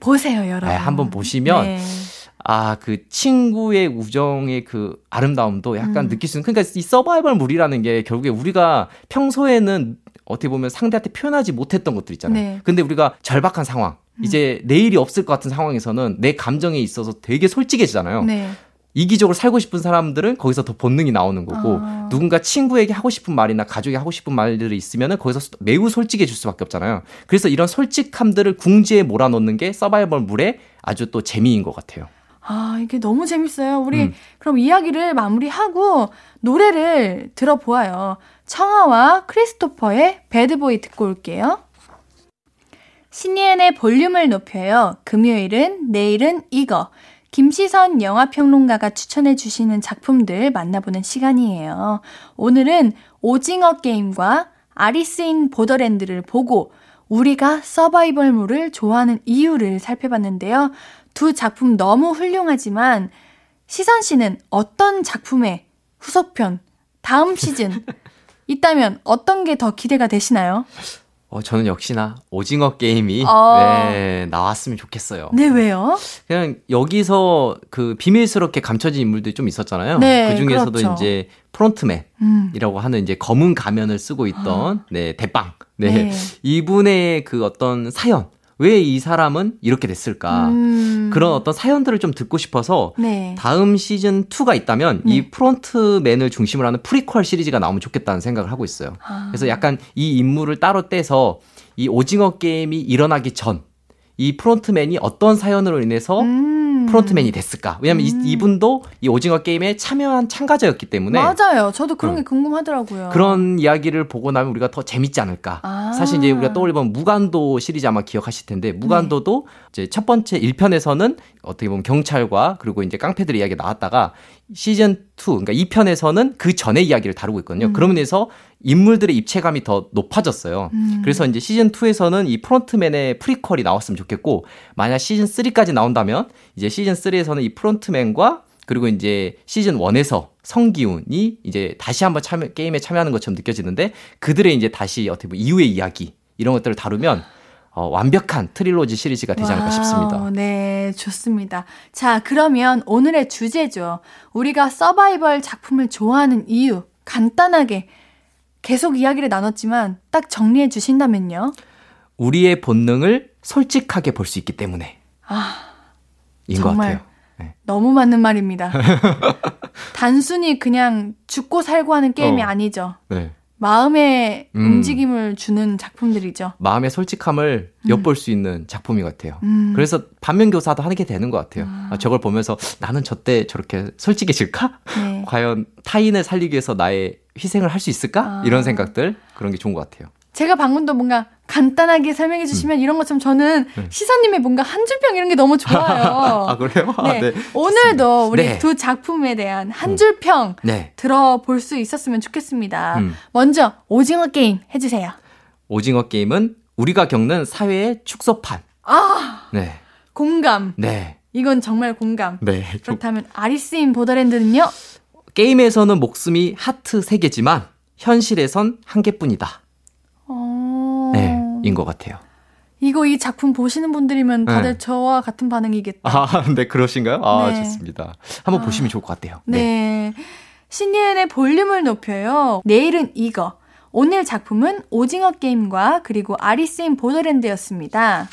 보세요, 여러분. 네, 한번 보시면 네. 아, 그 친구의 우정의 그 아름다움도 약간 음. 느낄 수 있는 그러니까 이 서바이벌물이라는 게 결국에 우리가 평소에는 어떻게 보면 상대한테 표현하지 못했던 것들 있잖아요. 네. 근데 우리가 절박한 상황, 음. 이제 내일이 없을 것 같은 상황에서는 내 감정에 있어서 되게 솔직해지잖아요. 네. 이기적으로 살고 싶은 사람들은 거기서 더 본능이 나오는 거고 아. 누군가 친구에게 하고 싶은 말이나 가족이 하고 싶은 말들이 있으면은 거기서 매우 솔직해질 수밖에 없잖아요. 그래서 이런 솔직함들을 궁지에 몰아넣는 게 서바이벌 물의 아주 또 재미인 것 같아요. 아, 이게 너무 재밌어요. 우리 음. 그럼 이야기를 마무리하고 노래를 들어보아요. 청아와 크리스토퍼의 배드보이 듣고 올게요. 신예은의 볼륨을 높여요. 금요일은 내일은 이거. 김시선 영화평론가가 추천해 주시는 작품들 만나보는 시간이에요. 오늘은 오징어 게임과 아리스인 보더랜드를 보고 우리가 서바이벌물을 좋아하는 이유를 살펴봤는데요. 두 작품 너무 훌륭하지만 시선 씨는 어떤 작품의 후속편, 다음 시즌 있다면 어떤 게 더 기대가 되시나요? 어, 저는 역시나 오징어 게임이 어... 네, 나왔으면 좋겠어요. 네, 왜요? 그냥 여기서 그 비밀스럽게 감춰진 인물들이 좀 있었잖아요. 네, 그 중에서도 그렇죠. 이제 프론트맨이라고 음. 하는 이제 검은 가면을 쓰고 있던 아. 네, 대빵. 네. 네. 이분의 그 어떤 사연 왜 이 사람은 이렇게 됐을까? 음. 그런 어떤 사연들을 좀 듣고 싶어서 네. 다음 시즌 2가 있다면 네. 이 프론트맨을 중심으로 하는 프리퀄 시리즈가 나오면 좋겠다는 생각을 하고 있어요. 아. 그래서 약간 이 인물을 따로 떼서 이 오징어 게임이 일어나기 전 이 프론트맨이 어떤 사연으로 인해서 음. 프론트맨이 됐을까? 왜냐면 음. 이, 이분도 이 오징어 게임에 참여한 참가자였기 때문에 맞아요. 저도 그런 게 음. 궁금하더라고요. 그런 이야기를 보고 나면 우리가 더 재밌지 않을까? 아. 사실 이제 우리가 떠올리면 무간도 시리즈 아마 기억하실 텐데 무간도도 네. 이제 첫 번째 1편에서는 어떻게 보면 경찰과 그리고 이제 깡패들 이야기 나왔다가 시즌 2, 그러니까 2편에서는 그 전의 이야기를 다루고 있거든요. 음. 그러면서 인물들의 입체감이 더 높아졌어요. 음. 그래서 이제 시즌 2에서는 이 프론트맨의 프리퀄이 나왔으면 좋겠고, 만약 시즌 3까지 나온다면, 이제 시즌 3에서는 이 프론트맨과 그리고 이제 시즌 1에서 성기훈이 이제 다시 한번 참여, 게임에 참여하는 것처럼 느껴지는데, 그들의 이제 다시 어떻게 보면 이후의 이야기, 이런 것들을 다루면 어, 완벽한 trilogy 시리즈가 되지 않을까 싶습니다. 네, 좋습니다. 자, 그러면 오늘의 주제죠. 우리가 서바이벌 작품을 좋아하는 이유, 간단하게 계속 이야기를 나눴지만 딱 정리해 주신다면요. 우리의 본능을 솔직하게 볼 수 있기 때문에. 아, 인 것 같아요. 네. 너무 맞는 말입니다. 단순히 그냥 죽고 살고 하는 게임이 어, 아니죠. 네. 마음의 음. 움직임을 주는 작품들이죠. 마음의 솔직함을 음. 엿볼 수 있는 작품이 같아요. 음. 그래서 반면교사도 하게 되는 것 같아요. 아. 아 저걸 보면서 나는 저때 저렇게 솔직해질까? 네. 과연 타인을 살리기 위해서 나의 희생을 할 수 있을까? 아. 이런 생각들 그런 게 좋은 것 같아요. 제가 방금도 뭔가 간단하게 설명해 주시면 음. 이런 것처럼 저는 네. 시사님의 뭔가 한 줄평 이런 게 너무 좋아요. 아, 그래요? 아, 네. 네. 오늘도 우리 네. 두 작품에 대한 한 줄평 음. 네. 들어볼 수 있었으면 좋겠습니다. 음. 먼저 오징어 게임 해주세요. 오징어 게임은 우리가 겪는 사회의 축소판. 아! 네. 공감. 네. 이건 정말 공감. 네. 그렇다면 아리스인 보더랜드는요? 게임에서는 목숨이 하트 3개지만 현실에선 한 개뿐이다. 어... 네, 인것 같아요. 이거 이 작품 보시는 분들이면 다들 네. 저와 같은 반응이겠다. 아, 네, 그러신가요? 아, 네. 좋습니다. 한번 아, 보시면 좋을 것 같아요. 네. 네. 신예은의 볼륨을 높여요. 내일은 이거. 오늘 작품은 오징어 게임과 그리고 아리스인 보더랜드였습니다.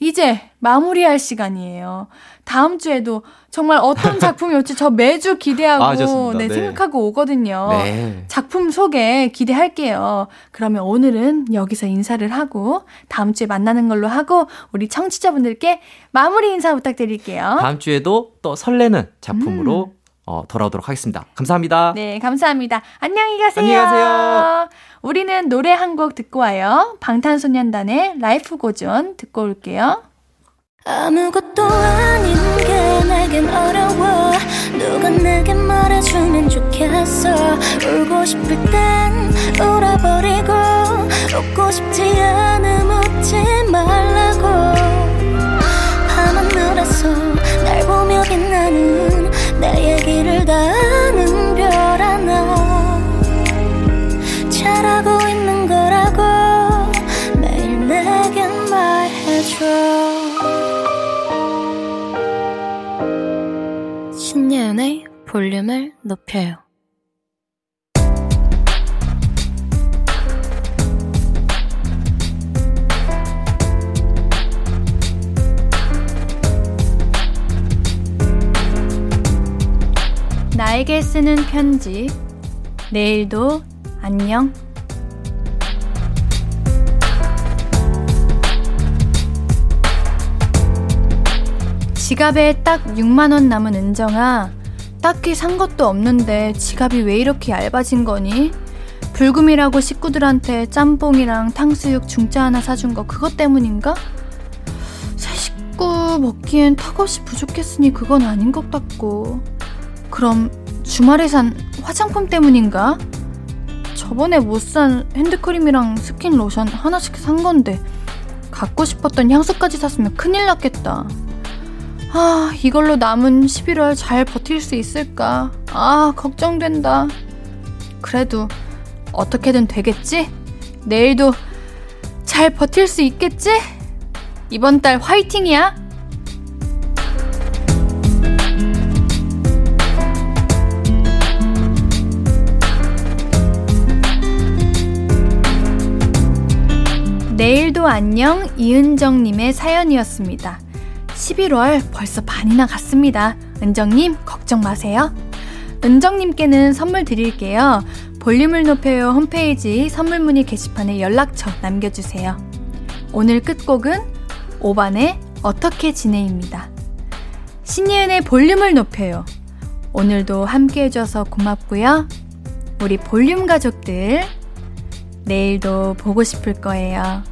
이제 마무리할 시간이에요. 다음 주에도 정말 어떤 작품이 올지 저 매주 기대하고 아, 네, 네. 생각하고 오거든요. 네. 작품 소개 기대할게요. 그러면 오늘은 여기서 인사를 하고 다음 주에 만나는 걸로 하고 우리 청취자분들께 마무리 인사 부탁드릴게요. 다음 주에도 또 설레는 작품으로 음. 어, 돌아오도록 하겠습니다. 감사합니다. 네, 감사합니다. 안녕히 가세요. 안녕히 가세요. 우리는 노래 한 곡 듣고 와요. 방탄소년단의 Life Goes On 듣고 올게요. 아무것도 아닌 게 내겐 어려워 누가 내게 말해주면 좋겠어 울고 싶을 땐 울어버리고 웃고 싶지 않음 웃지 말라고 밤하늘에서 날 보며 빛나는 내 얘기를 다 볼륨을 높여요 나에게 쓰는 편지. 내일도 안녕. 지갑에 딱 6만원 남은 은정아. 딱히 산 것도 없는데 지갑이 왜 이렇게 얇아진 거니? 불금이라고 식구들한테 짬뽕이랑 탕수육 중짜 하나 사준 거 그것 때문인가? 자꾸 먹기엔 턱없이 부족했으니 그건 아닌 것 같고. 그럼 주말에 산 화장품 때문인가? 저번에 못 산 핸드크림이랑 스킨 로션 하나씩 산 건데 갖고 싶었던 향수까지 샀으면 큰일 났겠다. 아, 이걸로 남은 11월 잘 버틸 수 있을까? 아, 걱정된다. 그래도 어떻게든 되겠지? 내일도 잘 버틸 수 있겠지? 이번 달 화이팅이야! 내일도 안녕 이은정님의 사연이었습니다. 11월 벌써 반이나 갔습니다. 은정님, 걱정 마세요. 은정님께는 선물 드릴게요. 볼륨을 높여요 홈페이지 선물 문의 게시판에 연락처 남겨주세요. 오늘 끝곡은 5반의 어떻게 지내입니다. 신예은의 볼륨을 높여요. 오늘도 함께 해줘서 고맙고요. 우리 볼륨 가족들, 내일도 보고 싶을 거예요.